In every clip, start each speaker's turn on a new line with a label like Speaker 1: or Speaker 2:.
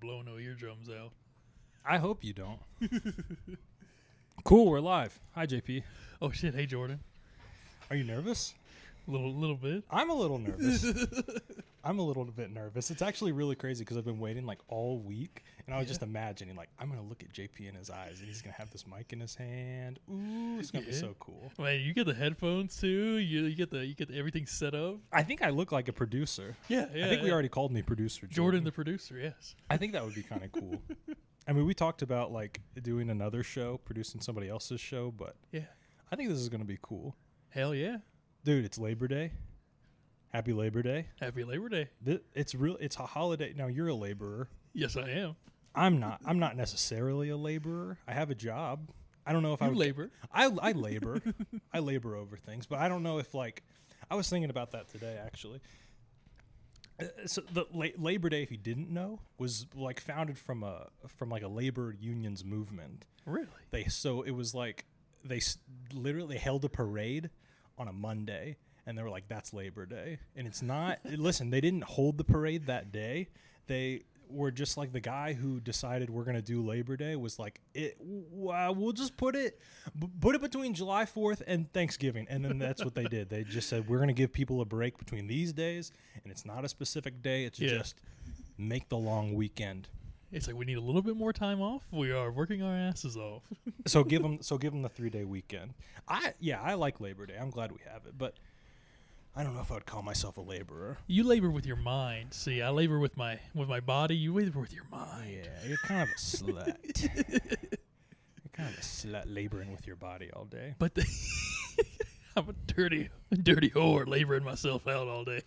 Speaker 1: blowing no eardrums out.
Speaker 2: I hope you don't. cool, we're live. Hi, JP.
Speaker 1: Oh shit! Hey Jordan,
Speaker 2: Are you nervous?
Speaker 1: Little little bit.
Speaker 2: I'm a little nervous. I'm a little bit nervous. It's actually really crazy because I've been waiting like all week, and I was
Speaker 1: Yeah.
Speaker 2: just imagining like I'm gonna look at JP in his eyes, and he's gonna have this mic in his hand. Ooh, it's gonna be so cool.
Speaker 1: Wait, you get the headphones too. You, you get the you get the, everything set up.
Speaker 2: I think I look like a producer.
Speaker 1: Yeah, yeah.
Speaker 2: I think we already called me producer. Jordan,
Speaker 1: Jordan the producer. Yes.
Speaker 2: I think that would be kind of cool. I mean, we talked about like doing another show, producing somebody else's show, but
Speaker 1: Yeah.
Speaker 2: I think this is gonna be cool,
Speaker 1: Hell yeah.
Speaker 2: Dude. It's Labor Day. Happy Labor Day.
Speaker 1: Happy Labor Day.
Speaker 2: Th- It's real. It's a holiday. Now you're a laborer.
Speaker 1: Yes, I am.
Speaker 2: I'm not. I'm not necessarily a laborer. I have a job. I don't know if I
Speaker 1: You
Speaker 2: would.
Speaker 1: labor.
Speaker 2: I I labor. I labor over things, but I don't know if like. I was thinking about that today actually. Uh, So the la- Labor Day, if you didn't know, was like founded from a from like a labor unions movement.
Speaker 1: Really?
Speaker 2: They so it was like they s- literally held a parade on a Monday, and they were like, "That's Labor Day," and it's not. listen, they didn't hold the parade that day. They were just like the guy who decided we're gonna do Labor Day was like, "It, wow, uh, we'll just put it, b- put it between July Fourth and Thanksgiving," and then that's what they did. They just said we're gonna give people a break between these days, and it's not a specific day. It's
Speaker 1: Yeah.
Speaker 2: just make the long weekend.
Speaker 1: It's like we need a little bit more time off. We are working our asses off.
Speaker 2: so give them so give them the three day weekend. I yeah I like Labor Day. I'm glad we have it, but I don't know if I would call myself a laborer.
Speaker 1: You labor with your mind. See, I labor with my with my body. You labor with your mind.
Speaker 2: Yeah, you're kind of a slut. you're kind of a slut laboring with your body all day.
Speaker 1: But the I'm a dirty, dirty whore laboring myself out all day.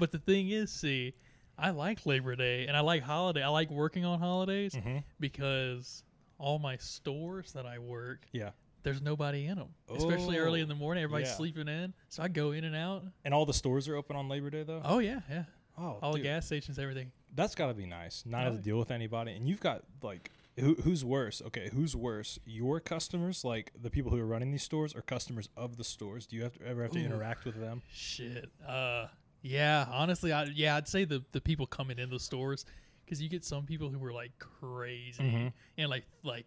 Speaker 1: but the thing is, see, I like Labor Day and I like holiday. I like working on holidays
Speaker 2: Mm-hmm.
Speaker 1: because all my stores that I work,
Speaker 2: Yeah,
Speaker 1: there's nobody in them. Especially early in the morning, everybody's
Speaker 2: yeah.
Speaker 1: sleeping in. So I go in and out.
Speaker 2: and all the stores are open on Labor Day though.
Speaker 1: Oh yeah, yeah.
Speaker 2: Oh,
Speaker 1: All the gas stations, everything.
Speaker 2: that's got to be nice. Not
Speaker 1: Oh,
Speaker 2: have to deal with anybody, and you've got like. Who, who's worse? Okay, who's worse? Your customers, like the people who are running these stores, or customers of the stores? Do you have to ever have to
Speaker 1: Ooh.
Speaker 2: interact with them?
Speaker 1: Shit. Uh, yeah. Honestly, I yeah, I'd say the the people coming in the stores because you get some people who are like crazy
Speaker 2: Mhm.
Speaker 1: and like like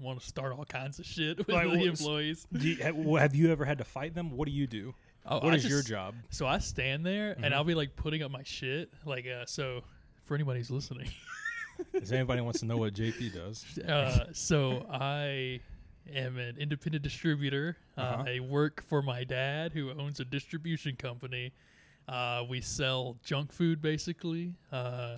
Speaker 1: want to start all kinds of shit with
Speaker 2: Like,
Speaker 1: the employees.
Speaker 2: Do you, have, you ever had to fight them? What do you do?
Speaker 1: Oh,
Speaker 2: What
Speaker 1: I
Speaker 2: is your job?
Speaker 1: So I stand there
Speaker 2: Mhm.
Speaker 1: and I'll be like putting up my shit. Like uh, so for anybody who's listening.
Speaker 2: If anybody wants to know what JP does,
Speaker 1: uh, so I am an independent distributor. Uh,
Speaker 2: Uh-huh.
Speaker 1: I work for my dad, who owns a distribution company. Uh, we sell junk food, basically. Uh,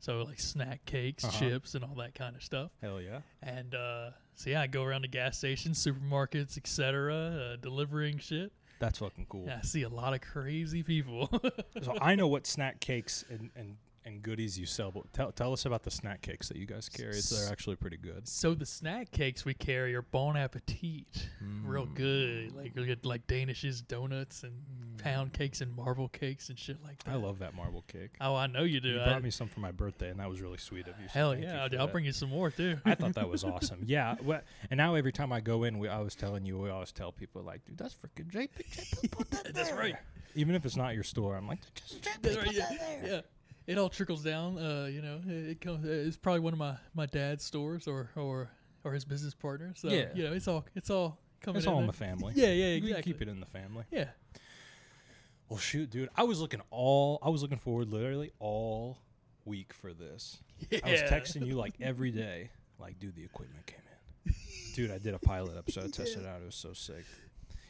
Speaker 1: so like snack cakes,
Speaker 2: Uh-huh.
Speaker 1: chips, and all that kind of stuff.
Speaker 2: hell yeah.
Speaker 1: And uh, so yeah, I go around to gas stations, supermarkets, etc., uh, delivering shit.
Speaker 2: That's fucking cool.
Speaker 1: Yeah, I see a lot of crazy people.
Speaker 2: So I know what snack cakes and, and, and goodies you sell, but tell, tell us about the snack cakes that you guys carry. It's, they're actually pretty good.
Speaker 1: so the snack cakes we carry are Bon Appetit. real hmm. good. Like we get like Danishes, donuts, and hmm. pound cakes and marble cakes and shit like that.
Speaker 2: I love that marble cake.
Speaker 1: Oh, I know you do.
Speaker 2: You
Speaker 1: I-
Speaker 2: brought me some for my birthday, and that was really sweet of you. so
Speaker 1: hell
Speaker 2: thank you
Speaker 1: yeah, I'll, I'll bring you some more too.
Speaker 2: I thought that was awesome. Yeah, wha- and now every time I go in, we I was telling you, we always tell people like, dude, that's freaking JP. JP put that
Speaker 1: That's right.
Speaker 2: Even if it's not your store, I'm like, just JP
Speaker 1: That's
Speaker 2: put
Speaker 1: right, yeah,
Speaker 2: there.
Speaker 1: yeah. It all trickles down. Uh, you know, it, it comes. It's probably one of my my dad's stores or or or his business partner. So
Speaker 2: Yeah.
Speaker 1: you know, it's all it's all coming.
Speaker 2: It's
Speaker 1: in
Speaker 2: all in the family.
Speaker 1: Yeah, yeah, exactly.
Speaker 2: keep it in the family.
Speaker 1: Yeah.
Speaker 2: Well, shoot, dude, I was looking all, I was looking forward literally all week for this.
Speaker 1: Yeah.
Speaker 2: I was texting you like every day, like, dude, the equipment came in. dude, I did a pilot episode, I tested it out. It was so sick.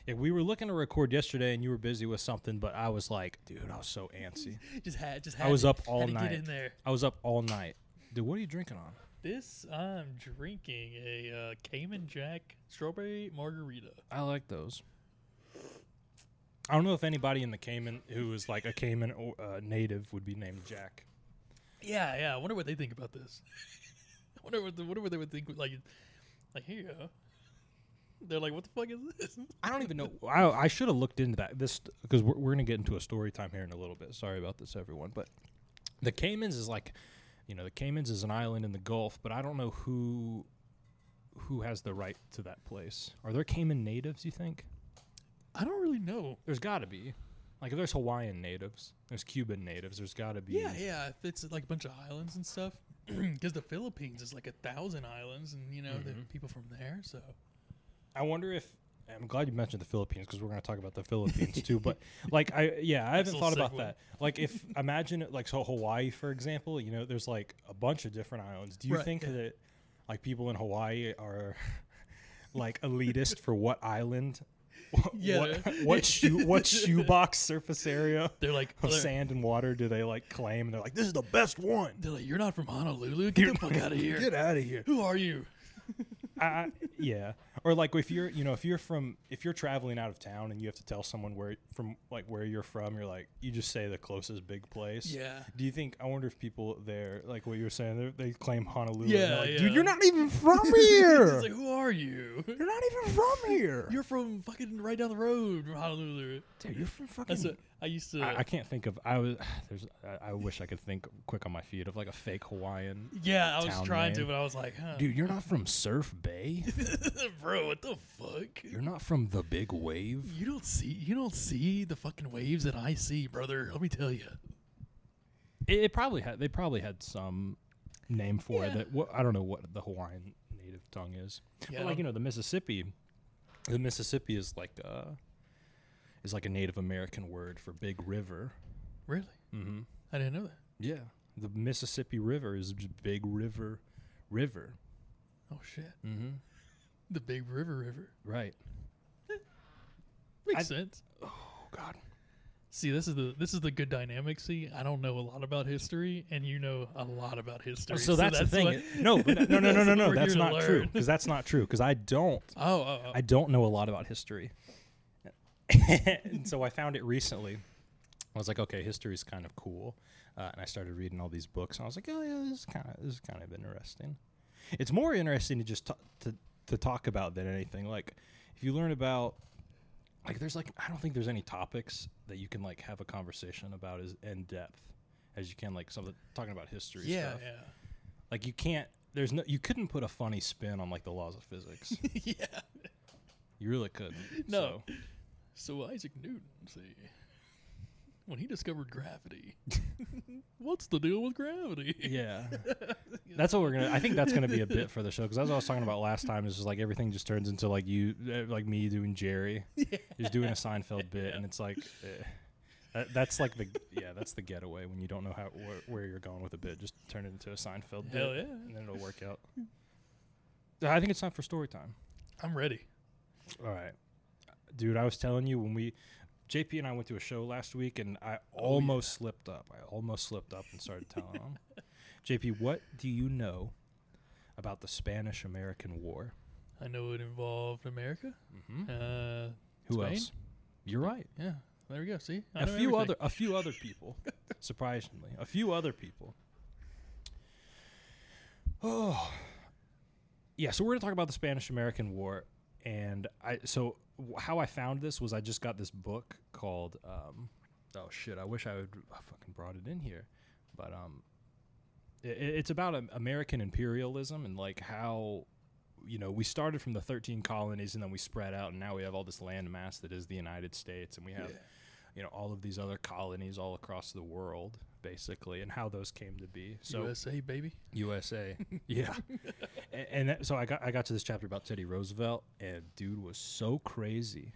Speaker 2: Yeah, we were looking to record yesterday, and you were busy with something, but I was like, dude, I was so antsy.
Speaker 1: Just had just had.
Speaker 2: I was
Speaker 1: to-
Speaker 2: up all
Speaker 1: had to
Speaker 2: night.
Speaker 1: Get in there.
Speaker 2: I was up all night. Dude, what are you drinking on?
Speaker 1: This I'm drinking a uh, Cayman Jack strawberry margarita.
Speaker 2: I like those. I don't know if anybody in the Cayman who is like a Cayman or, uh, native would be named Jack.
Speaker 1: Yeah, yeah. I wonder what they think about this. I wonder what the, wonder what they would think. Like, like here you go. They're like, what the fuck is this?
Speaker 2: I don't even know. I, I should have looked into that. This because we're, we're gonna get into a story time here in a little bit. Sorry about this, everyone. But the Caymans is like, you know, the Caymans is an island in the Gulf, but I don't know who who has the right to that place. Are there Cayman natives? You think?
Speaker 1: I don't really know.
Speaker 2: There's got to be. Like if there's Hawaiian natives, there's Cuban natives. There's got to be.
Speaker 1: Yeah, yeah. If it's like a bunch of islands and stuff, because the Philippines is like a thousand islands, and you know the
Speaker 2: Mhm.
Speaker 1: people from there. So
Speaker 2: I wonder if I'm glad you mentioned the Philippines because we're going to talk about the Philippines too. But like, I yeah, I haven't thought about
Speaker 1: segue.
Speaker 2: that. Like, if imagine like so Hawaii, for example, you know, there's like a bunch of different islands. Do you
Speaker 1: Right,
Speaker 2: think
Speaker 1: yeah.
Speaker 2: that like people in Hawaii are like elitist for what island? What,
Speaker 1: Yeah.
Speaker 2: what what shoe what shoebox surface area
Speaker 1: they're like,
Speaker 2: of
Speaker 1: they're,
Speaker 2: sand and water do they like claim? And they're like, this is the best one.
Speaker 1: they're like, you're not from Honolulu. Get the fuck out of here.
Speaker 2: Get out of here.
Speaker 1: Who are you?
Speaker 2: I, yeah, or like if you're, you know, if you're from, if you're traveling out of town and you have to tell someone where from, like where you're from, you're like, you just say the closest big place.
Speaker 1: Yeah.
Speaker 2: Do you think? I wonder if people there, like what you were saying, they're- claim Honolulu.
Speaker 1: Yeah,
Speaker 2: like,
Speaker 1: yeah.
Speaker 2: dude, you're not even from
Speaker 1: It's
Speaker 2: here.
Speaker 1: like, who are you?
Speaker 2: you're not even from here.
Speaker 1: You're from fucking right down the road from Honolulu.
Speaker 2: dude, you're from fucking.
Speaker 1: That's what I used to.
Speaker 2: I, I can't think of. I was. There's. I, I wish I could think quick on my feet of like a fake Hawaiian.
Speaker 1: yeah, I was trying to, but I was like, huh.
Speaker 2: Dude, you're not from Surf Bay.
Speaker 1: bro, what the fuck?
Speaker 2: You're not from the Big Wave.
Speaker 1: You don't see, you don't see the fucking waves that I see, brother. Let me tell you.
Speaker 2: It, it probably had. They probably had some name for it. That what I don't know what the Hawaiian native tongue is.
Speaker 1: Yeah,
Speaker 2: but like you know, the Mississippi. The Mississippi is like uh, is like a Native American word for big river.
Speaker 1: really,
Speaker 2: Mm-hmm.
Speaker 1: I didn't know that.
Speaker 2: Yeah, the Mississippi River is big river, river.
Speaker 1: Oh shit,
Speaker 2: Mm-hmm.
Speaker 1: the Big River River
Speaker 2: Right.
Speaker 1: makes
Speaker 2: I-
Speaker 1: sense.
Speaker 2: Oh God.
Speaker 1: See, this is the this is the good dynamic. See, I don't know a lot about history, and you know a lot about history.
Speaker 2: So, that's, the thing. no, no, no, no,
Speaker 1: that's
Speaker 2: no,
Speaker 1: what
Speaker 2: no. That's not true. Because that's not true. Because I don't.
Speaker 1: Oh, oh, oh.
Speaker 2: I don't know a lot about history. And so I found it recently. I was like, okay, history is kind of cool. Uh, and I started reading all these books, and I was like, oh yeah, this is kind of this is kind of interesting. It's more interesting to just ta- to to talk about than anything. Like, if you learn about, like, there's like I don't think there's any topics that you can like have a conversation about as in depth as you can like something talking about history
Speaker 1: yeah,
Speaker 2: stuff. Like you can't. There's no. You couldn't put a funny spin on like the laws of physics.
Speaker 1: yeah, yeah.
Speaker 2: You really couldn't.
Speaker 1: No.
Speaker 2: So.
Speaker 1: So Isaac Newton, see, when he discovered gravity, what's the deal with gravity?
Speaker 2: Yeah, that's what we're gonna. I think that's gonna be a bit for the show because that's what I was talking about last time. Is just like everything just turns into like you, uh, like me doing Jerry, just doing a Seinfeld bit, and it's like eh. that, that's like the yeah, that's the getaway when you don't know how where, where you're going with a bit. Just turn it into a Seinfeld
Speaker 1: Hell
Speaker 2: bit,
Speaker 1: yeah.
Speaker 2: and then it'll work out. I think it's time for story time.
Speaker 1: I'm ready.
Speaker 2: All right, dude. I was telling you when we. JP and I went to a show last week, and I
Speaker 1: Oh,
Speaker 2: almost slipped up. I almost slipped up and started telling him, JP, what do you know about the Spanish American War?
Speaker 1: I know it involved America.
Speaker 2: Mm-hmm.
Speaker 1: Uh,
Speaker 2: Who
Speaker 1: Spain?
Speaker 2: else? You're right.
Speaker 1: yeah, there we go. See, I
Speaker 2: a few
Speaker 1: everything.
Speaker 2: other, a few other people, surprisingly, a few other people. Oh, yeah. So we're gonna talk about the Spanish American War, and I. So how I found this was I just got this book called. Um, oh shit! I wish I would I fucking brought it in here, but um, i i- it's about American imperialism and like how. You know, we started from the 13 colonies and then we spread out, and now we have all this land mass that is the United States, and we have
Speaker 1: Yeah.
Speaker 2: you know all of these other colonies all across the world basically and how those came to be. So
Speaker 1: USA baby.
Speaker 2: USA yeah. And, and that, so I got I got to this chapter about Teddy Roosevelt and dude was so crazy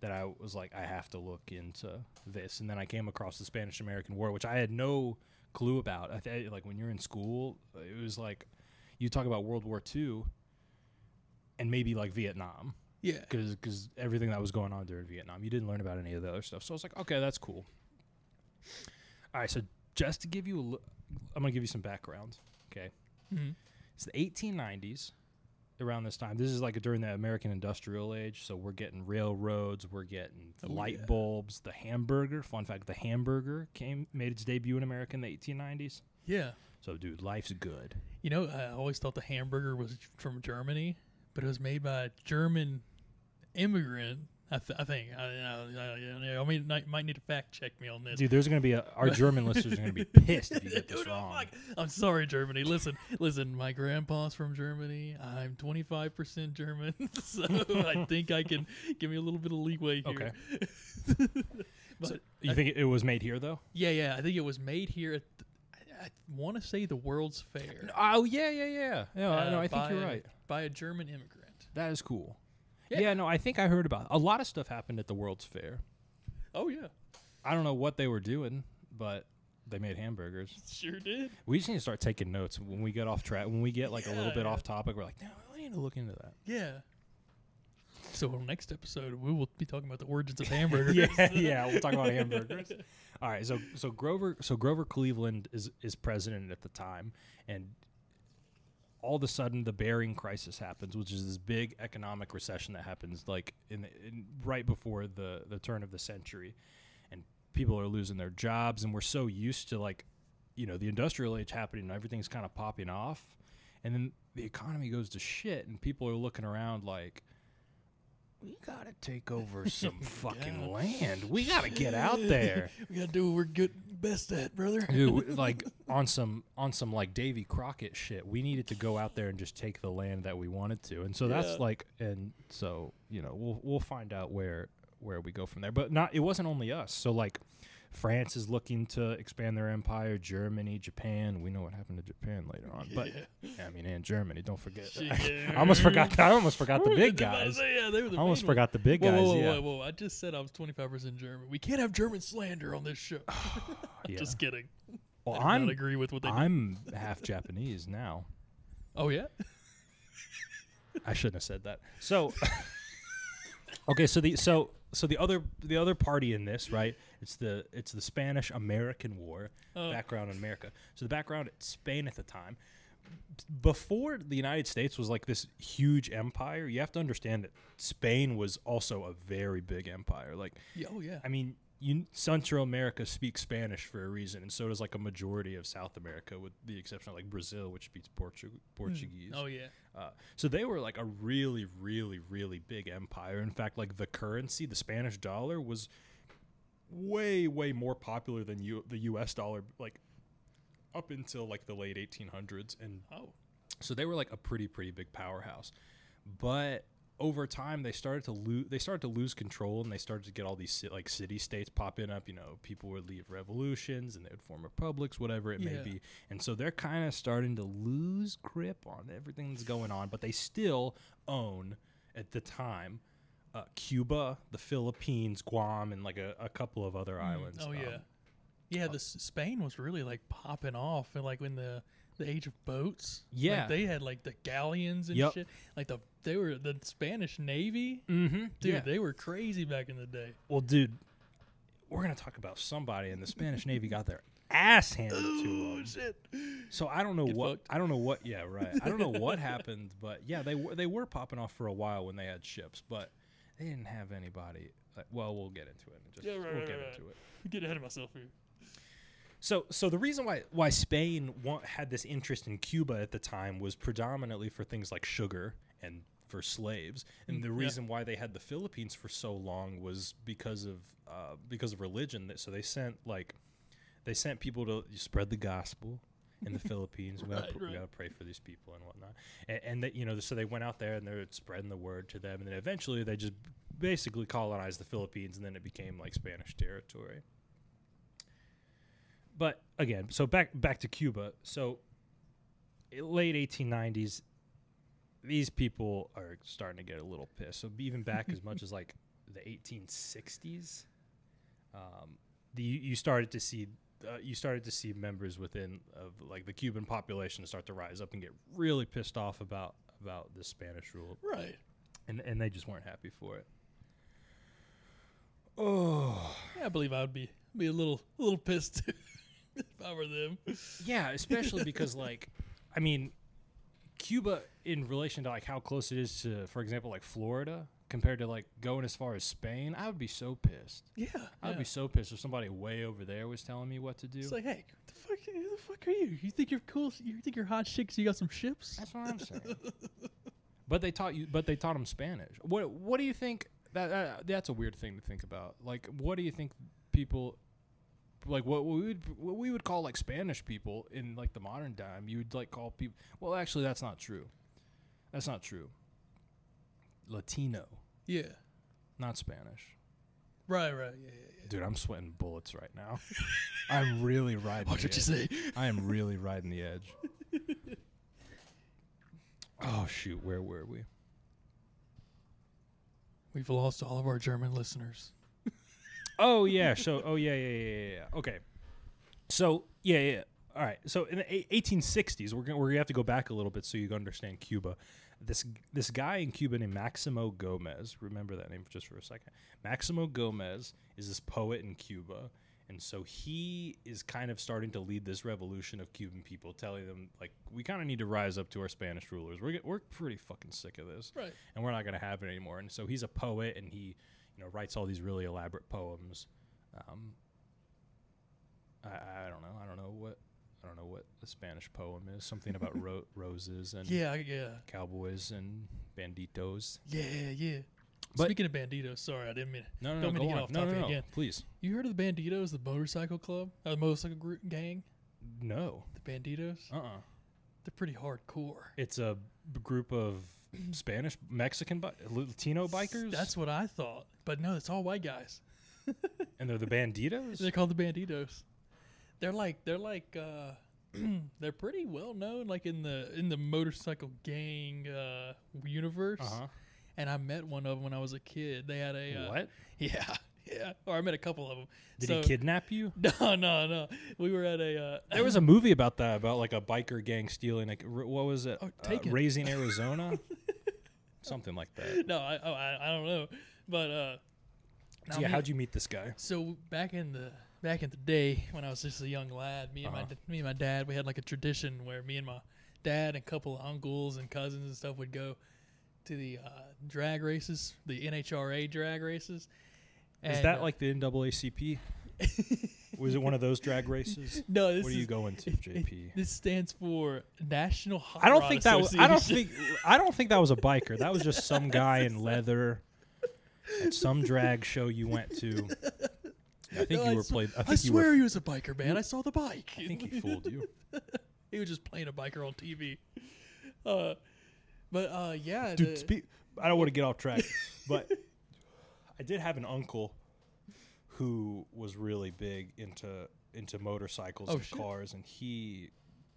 Speaker 2: that I was like I have to look into this. And then I came across the Spanish American War which I had no clue about. I th- like when you're in school it was like you talk about World War II and maybe like Vietnam.
Speaker 1: Yeah,
Speaker 2: because everything that was going on during Vietnam, you didn't learn about any of the other stuff. So I was like, okay, that's cool. All right, so just to give you, a li- I'm gonna give you some background. Okay,
Speaker 1: hmm
Speaker 2: it's the 1890s. Around this time, this is like during the American Industrial Age. So we're getting railroads, we're getting
Speaker 1: Oh,
Speaker 2: light bulbs, the hamburger. Fun fact: the hamburger came made its debut in America in the 1890s.
Speaker 1: yeah.
Speaker 2: So, dude, life's good.
Speaker 1: You know, I always thought the hamburger was from Germany, but it was made by a German immigrant. I, th- I think. I, I, I, mean, I might need to fact check me on this.
Speaker 2: Dude, there's gonna be a our German listeners are gonna be pissed if you get this
Speaker 1: Dude,
Speaker 2: wrong.
Speaker 1: my- I'm sorry, Germany. Listen, listen. My grandpa's from Germany. I'm 25% German, so I think I can give me a little bit of leeway here.
Speaker 2: Okay.
Speaker 1: but But
Speaker 2: You
Speaker 1: I-
Speaker 2: think it was made here though?
Speaker 1: yeah, yeah, I think it was made here at. The, I, I want to say the World's Fair.
Speaker 2: Oh yeah, yeah, yeah. No,
Speaker 1: uh,
Speaker 2: no, I think you're
Speaker 1: a-
Speaker 2: right.
Speaker 1: By a German immigrant.
Speaker 2: That is cool.
Speaker 1: Yeah.
Speaker 2: Yeah. no, I think I heard about a lot of stuff happened at the World's Fair.
Speaker 1: Oh yeah,
Speaker 2: I don't know what they were doing, but they made hamburgers.
Speaker 1: sure did.
Speaker 2: We just need to start taking notes when we get off track. When we get like a little bit
Speaker 1: yeah.
Speaker 2: off topic, we're like, no, we need to look into that.
Speaker 1: Yeah. So on next episode, we will be talking about the origins of hamburgers.
Speaker 2: yeah, yeah. We'll talk about hamburgers. All right, so so Grover so Grover Cleveland is is president at the time, and all of a sudden the Baring crisis happens, which is this big economic recession that happens like in, in right before the the turn of the century, and people are losing their jobs, and we're so used to like, you know, the industrial age happening, and everything's kind of popping off, and then the economy goes to shit, and people are looking around like. We gotta take over some fucking
Speaker 1: Yeah.
Speaker 2: land. We gotta get out there.
Speaker 1: we gotta do what we're good best at, brother.
Speaker 2: Dude, like on some on some like Davy Crockett shit. We needed to go out there and just take the land that we wanted to. And so
Speaker 1: Yeah.
Speaker 2: that's like and so, you know, we'll we'll find out where where we go from there. But not it wasn't only us. So like France is looking to expand their empire, Germany, Japan. We know what happened to Japan later on. But I mean and Germany, don't forget. I almost forgot I almost forgot the big guys.
Speaker 1: Yeah, they were the
Speaker 2: I almost forgot the big
Speaker 1: Whoa,
Speaker 2: guys,
Speaker 1: whoa, whoa,
Speaker 2: yeah.
Speaker 1: whoa! I just said I was twenty five percent German. We can't have German slander on this show.
Speaker 2: yeah.
Speaker 1: Just kidding.
Speaker 2: well,
Speaker 1: I
Speaker 2: I'm
Speaker 1: agree with what they.
Speaker 2: I'm half Japanese now.
Speaker 1: Oh yeah.
Speaker 2: I shouldn't have said that. So, okay, so the so so the other the other party in this, right? It's the it's the Spanish American War.
Speaker 1: Oh.
Speaker 2: background in America. So the background at Spain at the time. Before the United States was like this huge empire, you have to understand that Spain was also a very big empire. Like
Speaker 1: oh yeah.
Speaker 2: I mean, you, Central America speaks Spanish for a reason, and so does like a majority of South America, with the exception of like Brazil, which speaks Portu- Portuguese.
Speaker 1: Oh yeah.
Speaker 2: Uh, so they were like a really, really, really big empire. In fact, like the currency, the Spanish dollar, was way, way more popular than U- the U.S. dollar, like up until like the late 1800s, and
Speaker 1: Oh.
Speaker 2: so they were like a pretty, pretty big powerhouse. But over time, they started to lose. They started to lose control, and they started to get all these like city states popping up. You know, people would leave revolutions, and they would form republics, whatever it may be. And so they're kind of starting to lose grip on everything that's going on. But they still own at the time. Uh, Cuba, the Philippines, Guam, and like a, a couple of other islands.
Speaker 1: Oh
Speaker 2: Um,
Speaker 1: yeah. Yeah, the S- Spain was really like popping off, and like when the the age of boats. like,
Speaker 2: Yeah.
Speaker 1: they had like the galleons and
Speaker 2: Yep.
Speaker 1: shit. Like the they were the Spanish Navy.
Speaker 2: Mm-hmm.
Speaker 1: Dude, they were crazy back in the day.
Speaker 2: Well, dude, we're gonna talk about somebody in the Spanish Navy got their ass handed to them.
Speaker 1: shit.
Speaker 2: So I don't know
Speaker 1: Get
Speaker 2: what
Speaker 1: fucked.
Speaker 2: I don't know what. Yeah, right. I don't know what happened, but yeah, they were they were popping off for a while when they had ships, but they didn't have anybody. Like, well, we'll get into it. Just,
Speaker 1: Yeah, right,
Speaker 2: we'll
Speaker 1: right,
Speaker 2: get
Speaker 1: right,
Speaker 2: into it.
Speaker 1: Get ahead of myself here.
Speaker 2: So, so the reason why why Spain had this interest in Cuba at the time was predominantly for things like sugar and for slaves, and
Speaker 1: Mm,
Speaker 2: the
Speaker 1: yeah.
Speaker 2: reason why they had the Philippines for so long was because of uh, because of religion. That so they sent like they sent people to spread the gospel in the Philippines. We gotta,
Speaker 1: Right,
Speaker 2: we gotta pray for these people and whatnot. And, and that you know, so they went out there and they're spreading the word to them, and then eventually they just basically colonized the Philippines, and then it became like Spanish territory but again, so back back to Cuba. So late 1890s, these people are starting to get a little pissed. So even back as much as like the 1860s, um, the you started to see uh, you started to see members within of like the Cuban population start to rise up and get really pissed off about about the Spanish rule,
Speaker 1: Right.
Speaker 2: and and they just weren't happy for it. Oh.
Speaker 1: Yeah, I believe I would be be a little a little pissed if I were them.
Speaker 2: Yeah, especially because like, I mean, Cuba in relation to like how close it is to, for example, like Florida compared to like going as far as Spain, I would be so pissed.
Speaker 1: Yeah.
Speaker 2: I would
Speaker 1: yeah.
Speaker 2: be so pissed if somebody way over there was telling me what to do.
Speaker 1: It's like, hey, what the fuck, who the fuck are you? You think you're cool? You think you're hot shit? Cause you got some ships?
Speaker 2: That's what I'm saying. but they taught you, but they taught them Spanish. What What do you think? That, that that's a weird thing to think about. Like, what do you think people? Like what we would what we would call like Spanish people in like the modern time, you would like call people. Well, actually, that's not true. That's not true. Latino,
Speaker 1: Yeah.
Speaker 2: not Spanish.
Speaker 1: Right, right. Yeah, yeah,
Speaker 2: Dude, I'm sweating bullets right now. I'm really riding. The
Speaker 1: what you
Speaker 2: edge.
Speaker 1: say.
Speaker 2: I am really riding the edge. oh shoot, where were we?
Speaker 1: We've lost all of our German listeners.
Speaker 2: Oh yeah, so oh yeah, yeah, yeah, yeah, yeah. Okay. So yeah, yeah. All right. So in the 1860s, we're gonna, we're gonna have to go back a little bit so you can understand Cuba. This this guy in Cuba named Maximo Gomez. Remember that name just for a second. Maximo Gomez is this poet in Cuba, and so he is kind of starting to lead this revolution of Cuban people, telling them like we kind of need to rise up to our Spanish rulers. We're we're pretty fucking sick of this
Speaker 1: Right.
Speaker 2: and we're not going to have it anymore. And so he's a poet, and he, you know, writes all these really elaborate poems. Um, I, I don't know. I don't know what I don't know what the Spanish poem is. Something about ro- roses and
Speaker 1: Yeah, yeah,
Speaker 2: cowboys and banditos.
Speaker 1: yeah, yeah.
Speaker 2: But-
Speaker 1: Speaking of banditos, sorry, I didn't mean.
Speaker 2: No, no,
Speaker 1: Don't
Speaker 2: no.
Speaker 1: mean
Speaker 2: Go
Speaker 1: to get
Speaker 2: on.
Speaker 1: off
Speaker 2: No, no,
Speaker 1: topic
Speaker 2: no.
Speaker 1: again.
Speaker 2: Please.
Speaker 1: You heard of the Banditos, the motorcycle club, uh, the motorcycle group gang,
Speaker 2: No.
Speaker 1: the Banditos?
Speaker 2: Uh. uh
Speaker 1: They're pretty hardcore.
Speaker 2: It's a group of Spanish, Mexican, bi- Latino bikers.
Speaker 1: That's what I thought, but no, it's all white guys.
Speaker 2: and they're the banditos.
Speaker 1: They're called the Banditos. They're like they're like uh, they're pretty well known, like in the in the motorcycle gang uh, universe.
Speaker 2: Uh huh.
Speaker 1: And I met one of them when I was a kid. They had a uh,
Speaker 2: What?
Speaker 1: Yeah, yeah. Or I met a couple of them.
Speaker 2: Did
Speaker 1: so,
Speaker 2: he kidnap you?
Speaker 1: No, no, no. We were at a. Uh,
Speaker 2: There was a movie about that, about like a biker gang stealing. Like, r- what was it?
Speaker 1: Oh,
Speaker 2: Uh,
Speaker 1: Taken.
Speaker 2: Raising Arizona, something like that.
Speaker 1: no, I, oh, I I don't know, but uh.
Speaker 2: Yeah, how'd you meet this guy?
Speaker 1: So back in the back in the day when I was just a young lad, me and
Speaker 2: Uh-huh.
Speaker 1: my me and my dad, we had like a tradition where me and my dad and a couple of uncles and cousins and stuff would go to the uh, drag races, the NHRA drag races.
Speaker 2: Is that
Speaker 1: uh,
Speaker 2: like the NAACP? was it one of those drag races?
Speaker 1: no? This
Speaker 2: What are
Speaker 1: is,
Speaker 2: you going to, JP?
Speaker 1: This stands for National Hot
Speaker 2: I don't
Speaker 1: Rod
Speaker 2: think that. Was, I don't think. I don't think that was a biker. That was just some guy in leather at some drag show you went to. I think
Speaker 1: No,
Speaker 2: you
Speaker 1: I
Speaker 2: were
Speaker 1: sw-
Speaker 2: played. I think you
Speaker 1: swear
Speaker 2: were.
Speaker 1: he was a biker, man. I saw the bike.
Speaker 2: I think he fooled you.
Speaker 1: he was just playing a biker on TV. Uh, but uh, yeah,
Speaker 2: Dude,
Speaker 1: the-
Speaker 2: speak. I don't want to get off track, but I did have an uncle who was really big into into motorcycles
Speaker 1: Oh,
Speaker 2: and
Speaker 1: shit.
Speaker 2: cars, and he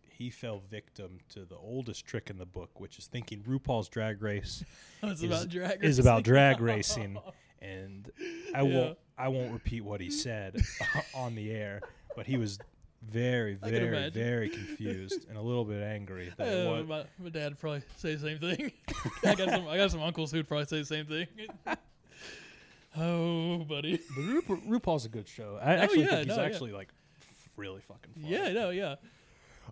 Speaker 2: he fell victim to the oldest trick in the book, which is thinking RuPaul's Drag Race
Speaker 1: it's
Speaker 2: is,
Speaker 1: about drag
Speaker 2: is about
Speaker 1: racing.
Speaker 2: drag racing, and I
Speaker 1: Yeah.
Speaker 2: won't I won't repeat what he said on the air, but he was very very very confused and a little bit angry that
Speaker 1: Uh,
Speaker 2: what
Speaker 1: my, my dad would probably say the same thing. I got some. I got some uncles who'd probably say the same thing. oh, buddy.
Speaker 2: But Ru- RuPaul's a good show. I actually
Speaker 1: yeah,
Speaker 2: think he's
Speaker 1: no, yeah.
Speaker 2: actually like f- really fucking fun.
Speaker 1: Yeah, no, yeah.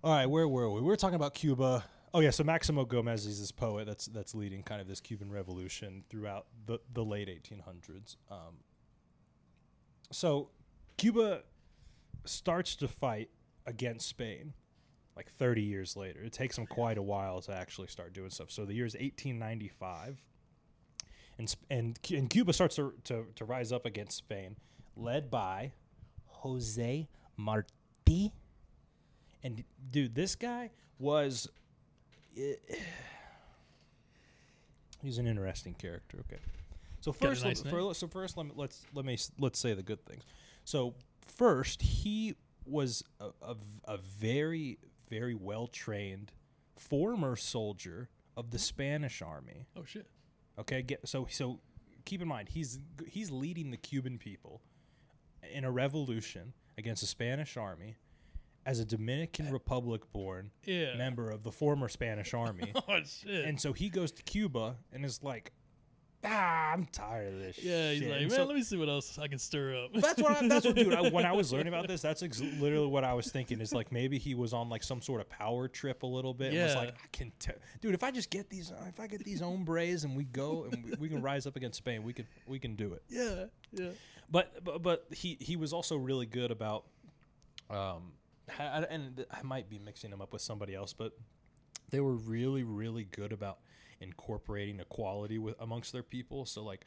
Speaker 2: All right, where were we? We were talking about Cuba. Oh yeah, so Maximo Gomez is this poet that's that's leading kind of this Cuban revolution throughout the the late 1800s. Um, so Cuba starts to fight against Spain like 30 years later. It takes them quite a while to actually start doing stuff. So the year is 1895 and and and Cuba starts to, to to rise up against Spain, led by Jose Marti. And dude, this guy was eh, he's an interesting character. Okay, so first,
Speaker 1: nice
Speaker 2: let, for, so first, let me, let's let me let's say the good things. So first, he was a very very well trained former soldier of the Spanish army.
Speaker 1: Oh shit.
Speaker 2: Okay, get so so keep in mind he's he's leading the Cuban people in a revolution against the Spanish army as a Dominican eh. Republic born
Speaker 1: Yeah.
Speaker 2: member of the former Spanish army.
Speaker 1: Oh shit.
Speaker 2: and so he goes to Cuba and is like, "Ah, I'm tired of this
Speaker 1: yeah, he's like, man,
Speaker 2: so-
Speaker 1: let me see what else I can stir up.
Speaker 2: that's what I, that's what dude. I, when I was learning about this, that's ex- literally what I was thinking. Is like maybe he was on like some sort of power trip a little bit. And was
Speaker 1: Yeah.
Speaker 2: like, I can, t- dude. If I just get these, if I get these hombres and we go and we, we can rise up against Spain, we could we can do it.
Speaker 1: yeah, yeah.
Speaker 2: But but, but he he was also really good about, um, and I might be mixing him up with somebody else, but they were really really good about incorporating equality with amongst their people. So like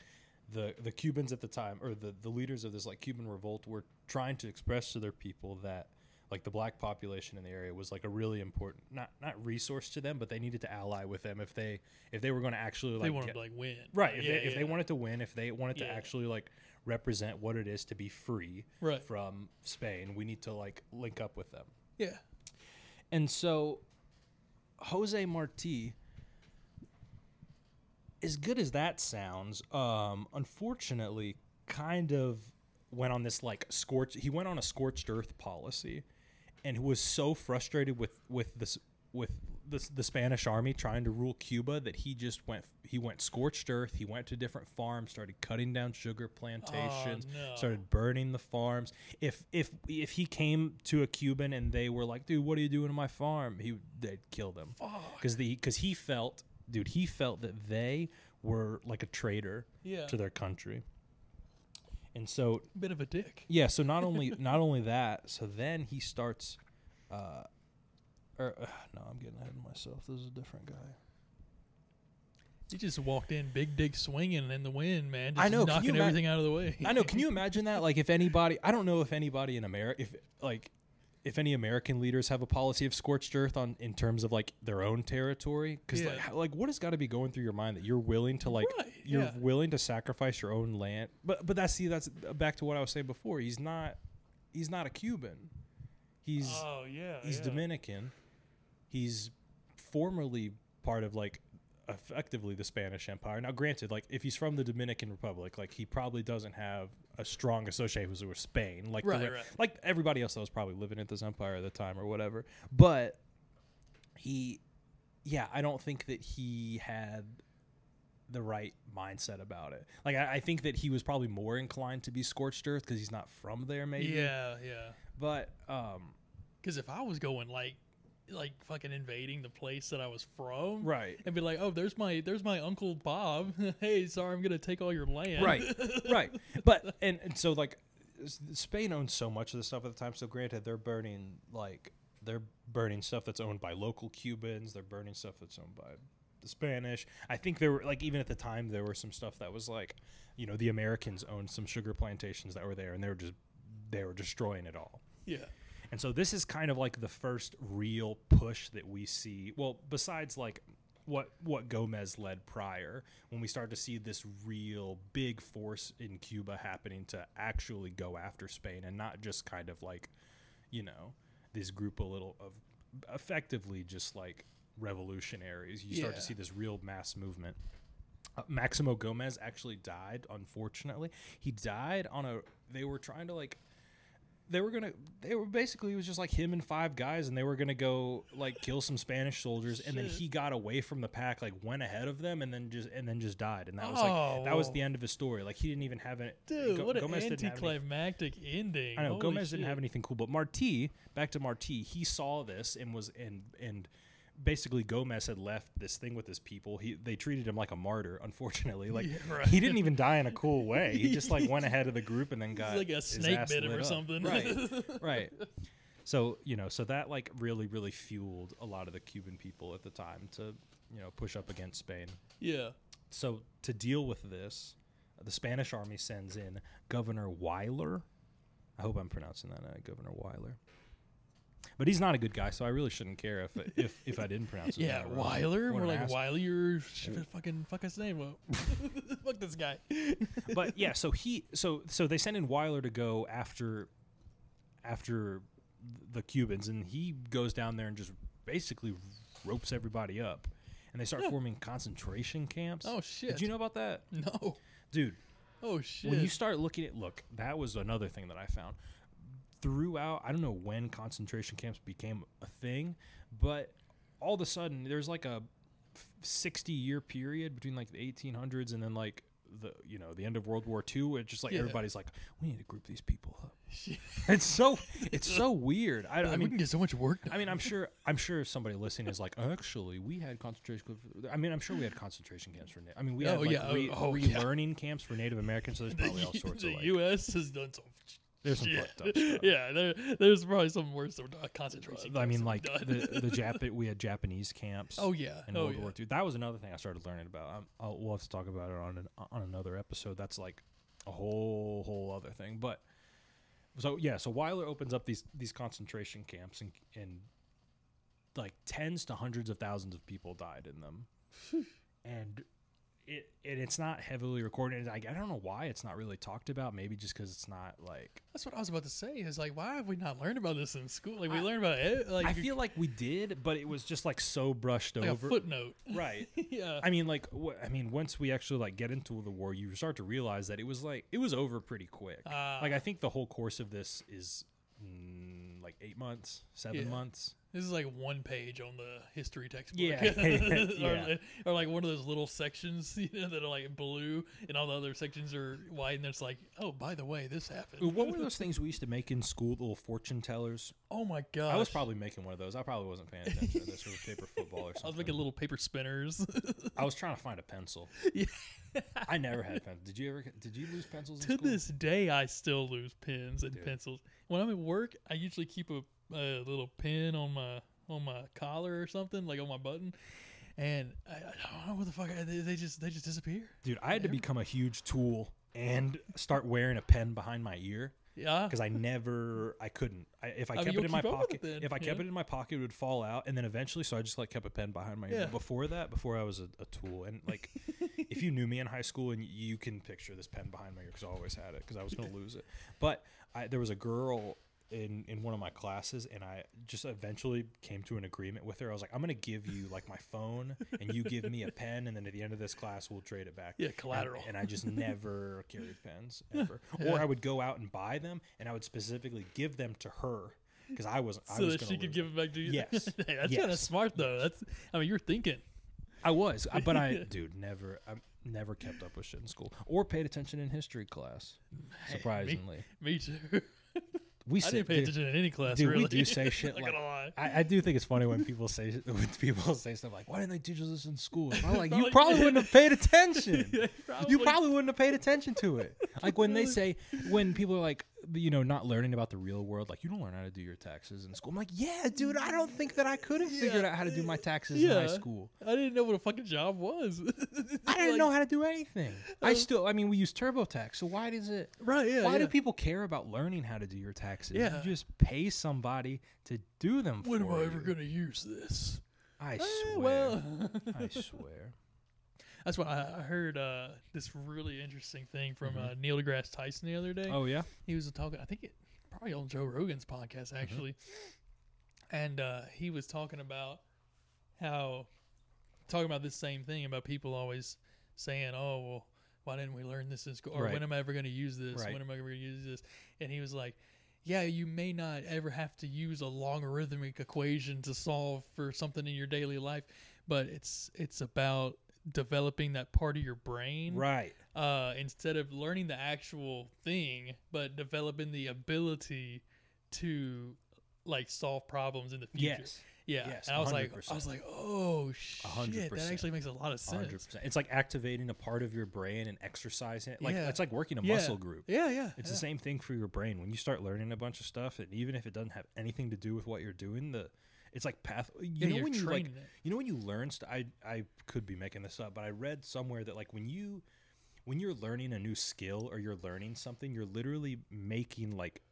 Speaker 2: the the Cubans at the time or the the leaders of this like Cuban revolt were trying to express to their people that like the black population in the area was like a really important not not resource to them, but they needed to ally with them if they if they were going to actually like
Speaker 1: they wanted
Speaker 2: get-
Speaker 1: to like win.
Speaker 2: right if,
Speaker 1: Yeah,
Speaker 2: they, if they wanted to win if they wanted to
Speaker 1: Yeah.
Speaker 2: actually like represent what it is to be free
Speaker 1: Right.
Speaker 2: from Spain, we need to like link up with them.
Speaker 1: Yeah.
Speaker 2: And so Jose Marti as good as that sounds, um, unfortunately kind of went on this like scorch he went on a scorched earth policy and was so frustrated with with this with the, the Spanish army trying to rule Cuba that he just went he went scorched earth he went to different farms started cutting down sugar plantations
Speaker 1: no.
Speaker 2: started burning the farms. If if if he came to a Cuban and they were like dude what are you doing to my farm? he they'd kill them. Because the because he felt dude he felt that they were like a traitor
Speaker 1: Yeah.
Speaker 2: to their country and so
Speaker 1: Bit of a dick.
Speaker 2: yeah so not only not only that so then he starts uh or uh, no i'm getting ahead of myself this is a different guy
Speaker 1: He just walked in, big dick swinging in the wind, man. Just
Speaker 2: I know,
Speaker 1: knocking
Speaker 2: ima-
Speaker 1: everything out of the way.
Speaker 2: i know can you imagine that like if anybody i don't know if anybody in america if like if any American leaders have a policy of scorched earth on in terms of like their own territory, because
Speaker 1: Yeah.
Speaker 2: like, like what has got to be going through your mind that you're willing to like
Speaker 1: Right,
Speaker 2: you're
Speaker 1: yeah.
Speaker 2: willing to sacrifice your own land, but but that's see that's uh, back to what I was saying before. He's not he's not a Cuban. He's
Speaker 1: Oh yeah.
Speaker 2: he's
Speaker 1: yeah.
Speaker 2: Dominican. He's formerly part of like effectively the Spanish Empire. Now, granted, like if he's from the Dominican Republic, like he probably doesn't have a strong association was with Spain, like
Speaker 1: Right,
Speaker 2: re-
Speaker 1: right.
Speaker 2: like everybody else that was probably living in this empire at the time or whatever. But he, yeah, I don't think that he had the right mindset about it. Like I, I think that he was probably more inclined to be scorched earth because he's not from there, maybe.
Speaker 1: Yeah, yeah.
Speaker 2: But um,
Speaker 1: Because if I was going like, like fucking invading the place that I was from,
Speaker 2: right.
Speaker 1: and be like, oh, there's my there's my uncle Bob. hey, sorry, I'm gonna take all your land.
Speaker 2: right right but and, and so like spain owns so much of the stuff at the time so granted they're burning like they're burning stuff that's owned by local cubans they're burning stuff that's owned by the spanish i think there were like even at the time there were some stuff that was like you know the americans owned some sugar plantations that were there and they were just they were destroying it all
Speaker 1: yeah.
Speaker 2: And so this is kind of like the first real push that we see. Well, besides like what what Gomez led prior, when we start to see this real big force in Cuba happening to actually go after Spain and not just kind of like, you know, this group a little of effectively just like revolutionaries. You start to see this real mass movement. Uh, Maximo Gomez actually died, unfortunately. He died on a. They were trying to like they were gonna they were basically it was just like him and five guys and they were gonna go like kill some spanish soldiers and then he got away from the pack like went ahead of them and then just and then just died and that was
Speaker 1: Oh,
Speaker 2: like that was the end of his story. Like he didn't even have it
Speaker 1: Dude,
Speaker 2: Go-
Speaker 1: what an
Speaker 2: Gomez any-
Speaker 1: anticlimactic ending.
Speaker 2: I know
Speaker 1: Holy
Speaker 2: Gomez didn't have anything cool, but Marti, back to Marti, he saw this and was and and basically Gomez had left this thing with his people. He they treated him like a martyr, unfortunately. Like
Speaker 1: Yeah, right.
Speaker 2: he didn't even die in a cool way. He just like went ahead of the group and then got
Speaker 1: like a snake bit him or
Speaker 2: up.
Speaker 1: something.
Speaker 2: Right. right. So, you know, so that like really really fueled a lot of the Cuban people at the time to, you know, push up against Spain.
Speaker 1: yeah.
Speaker 2: So to deal with this, the Spanish army sends in Governor Weyler. I hope I'm pronouncing that uh, Governor Weyler. But he's not a good guy, so I really shouldn't care if if if I didn't pronounce his
Speaker 1: Yeah.
Speaker 2: Weyler.
Speaker 1: We're like
Speaker 2: ass-
Speaker 1: Weyler. Fucking fuck his name up. fuck this guy.
Speaker 2: but yeah, so he so so they send in Weyler to go after after the Cubans, and he goes down there and just basically ropes everybody up, and they start
Speaker 1: Yeah.
Speaker 2: forming concentration camps.
Speaker 1: Oh shit.
Speaker 2: Did you know about that,
Speaker 1: No.
Speaker 2: dude?
Speaker 1: Oh shit.
Speaker 2: when you start looking at look that was another thing that i found throughout i don't know when concentration camps became a thing but all of a sudden there's like a 60 year period between like the 1800s and then like the you know the end of world war ii it's just like
Speaker 1: Yeah.
Speaker 2: everybody's like we need to group these people up it's so it's so weird i, I
Speaker 1: we
Speaker 2: mean
Speaker 1: can get so much work done.
Speaker 2: I mean, I'm sure. I'm sure somebody listening is like, actually, we had concentration. I mean, I'm sure we had concentration camps for. Na- I mean, we oh, had
Speaker 1: Oh,
Speaker 2: like
Speaker 1: yeah,
Speaker 2: re-
Speaker 1: oh, yeah.
Speaker 2: relearning camps for Native Americans. So there's probably all sorts
Speaker 1: the
Speaker 2: of like.
Speaker 1: The U.S. has done some.
Speaker 2: There's some
Speaker 1: shit.
Speaker 2: fucked up stuff.
Speaker 1: Yeah, there, there's probably some worse uh, concentration.
Speaker 2: I mean, like the the Jap- we had Japanese camps.
Speaker 1: oh yeah.
Speaker 2: in
Speaker 1: oh
Speaker 2: World
Speaker 1: yeah.
Speaker 2: War II. That was another thing I started learning about. Um, I'll, we'll have to talk about it on an, on another episode. That's like a whole whole other thing. But so yeah, so Weyler opens up these these concentration camps and and like tens to hundreds of thousands of people died in them, and it and it's not heavily recorded. I, I don't know why it's not really talked about. Maybe just because it's not like
Speaker 1: That's what I was about to say. Is like, why have we not learned about this in school? Like we
Speaker 2: I-
Speaker 1: learned about it. Like
Speaker 2: I feel like we did, but it was just like so brushed
Speaker 1: like
Speaker 2: over.
Speaker 1: a footnote.
Speaker 2: right.
Speaker 1: yeah.
Speaker 2: I mean, like, wh- I mean, once we actually like get into the war, you start to realize that it was like it was over pretty quick.
Speaker 1: Ah.
Speaker 2: like, I think the whole course of this is mm, like eight months, seven
Speaker 1: Yeah.
Speaker 2: months.
Speaker 1: This is like one page on the history textbook.
Speaker 2: Yeah,
Speaker 1: or,
Speaker 2: yeah.
Speaker 1: or like one of those little sections, you know, that are like blue, and all the other sections are white, and it's like, oh, by the way, this happened.
Speaker 2: What were those things we used to make in school? The little fortune tellers.
Speaker 1: Oh my god!
Speaker 2: I was probably making one of those. I probably wasn't paying attention to this or paper football or something.
Speaker 1: I was making little paper spinners.
Speaker 2: I was trying to find a pencil.
Speaker 1: Yeah.
Speaker 2: I never had pencils. Did you ever? Did you lose pencils in
Speaker 1: to
Speaker 2: school?
Speaker 1: this day, I still lose pens and
Speaker 2: Dude.
Speaker 1: pencils. When I'm at work, I usually keep a, a little pin on my on my collar or something, like on my button, and I, I don't know what the fuck. They, they just they just disappear.
Speaker 2: Dude, I had to become a huge tool and start wearing a pen behind my ear.
Speaker 1: Yeah.
Speaker 2: because I never, I couldn't. I, if I,
Speaker 1: I
Speaker 2: kept
Speaker 1: you'll
Speaker 2: it in my
Speaker 1: keep up with
Speaker 2: pocket,
Speaker 1: then,
Speaker 2: if I kept
Speaker 1: yeah.
Speaker 2: it in my pocket, it would fall out, and then eventually, so I just like kept a pen behind my ear.
Speaker 1: Yeah.
Speaker 2: Before that, before I was a, a tool, and like, if you knew me in high school, and you can picture this pen behind my ear because I always had it because I was gonna lose it. But I, there was a girl in in one of my classes, and I just eventually came to an agreement with her. I was like, I'm gonna give you like my phone, and you give me a pen, and then at the end of this class, we'll trade it back.
Speaker 1: Yeah, collateral.
Speaker 2: And, I just never carried pens ever.
Speaker 1: Yeah.
Speaker 2: Or I would go out and buy them, and I would specifically give them to her because I wasn't. I
Speaker 1: so
Speaker 2: was
Speaker 1: that she could give it back to you.
Speaker 2: Yes.
Speaker 1: Hey, that's kind of smart though. That's I mean you're thinking.
Speaker 2: I was, uh, but I, dude, never, I never kept up with shit in school or paid attention in history class.
Speaker 1: Hey, me-
Speaker 2: Surprisingly,
Speaker 1: Me too.
Speaker 2: We
Speaker 1: I didn't pay
Speaker 2: dude,
Speaker 1: attention in any class.
Speaker 2: dude, we
Speaker 1: really.
Speaker 2: do say shit like-. I, I do think it's funny when people say when people say stuff like, "Why didn't they teach us this in school?" I'm like, you
Speaker 1: Probably-
Speaker 2: probably wouldn't have paid attention.
Speaker 1: Yeah,
Speaker 2: You probably wouldn't have paid attention to it. Like when they say, when people are like, you know, not learning about the real world, like you don't learn how to do your taxes in school. I'm like, yeah, dude, I don't think that I could have figured
Speaker 1: Yeah.
Speaker 2: out how to do my taxes in high school.
Speaker 1: I didn't know what a fucking job was.
Speaker 2: I didn't
Speaker 1: Like,
Speaker 2: know how to do anything. I
Speaker 1: Uh,
Speaker 2: still, I mean, we use TurboTax, so why does it?
Speaker 1: Right? Yeah.
Speaker 2: why
Speaker 1: yeah.
Speaker 2: do people care about learning how to do your taxes?
Speaker 1: Yeah.
Speaker 2: You just pay somebody to do them
Speaker 1: When am I ever
Speaker 2: you.
Speaker 1: gonna use this?
Speaker 2: I
Speaker 1: Eh,
Speaker 2: swear.
Speaker 1: well,
Speaker 2: I swear.
Speaker 1: that's why I heard uh, this really interesting thing from
Speaker 2: Mhm.
Speaker 1: uh, Neil deGrasse Tyson the other day.
Speaker 2: Oh yeah.
Speaker 1: he was talking i think it probably on joe rogan's podcast actually and uh, he was talking about how talking about this same thing about people always saying oh well why didn't we learn this in school or
Speaker 2: Right.
Speaker 1: when am i ever going to use this
Speaker 2: Right.
Speaker 1: when am i ever going to use this and he was like yeah you may not ever have to use a logarithmic equation to solve for something in your daily life but it's it's about developing that part of your brain
Speaker 2: Right.
Speaker 1: uh, instead of learning the actual thing, but developing the ability to like solve problems in the future.
Speaker 2: Yes.
Speaker 1: Yeah.
Speaker 2: yes,
Speaker 1: and I was like,
Speaker 2: 100%.
Speaker 1: I was like, oh shit,
Speaker 2: hundred
Speaker 1: that
Speaker 2: percent.
Speaker 1: actually makes a lot of sense."
Speaker 2: Hundred
Speaker 1: sense.
Speaker 2: percent. It's like activating a part of your brain and exercising it. Like
Speaker 1: Yeah.
Speaker 2: it's like working a
Speaker 1: Yeah.
Speaker 2: muscle group.
Speaker 1: Yeah, yeah.
Speaker 2: It's
Speaker 1: yeah.
Speaker 2: the same thing for your brain. When you start learning a bunch of stuff, and even if it doesn't have anything to do with what you're doing, the it's like path. You
Speaker 1: Yeah,
Speaker 2: know when you like,
Speaker 1: it.
Speaker 2: you know when you learn. St- I I could be making this up, but I read somewhere that like when you when you're learning a new skill or you're learning something, you're literally making like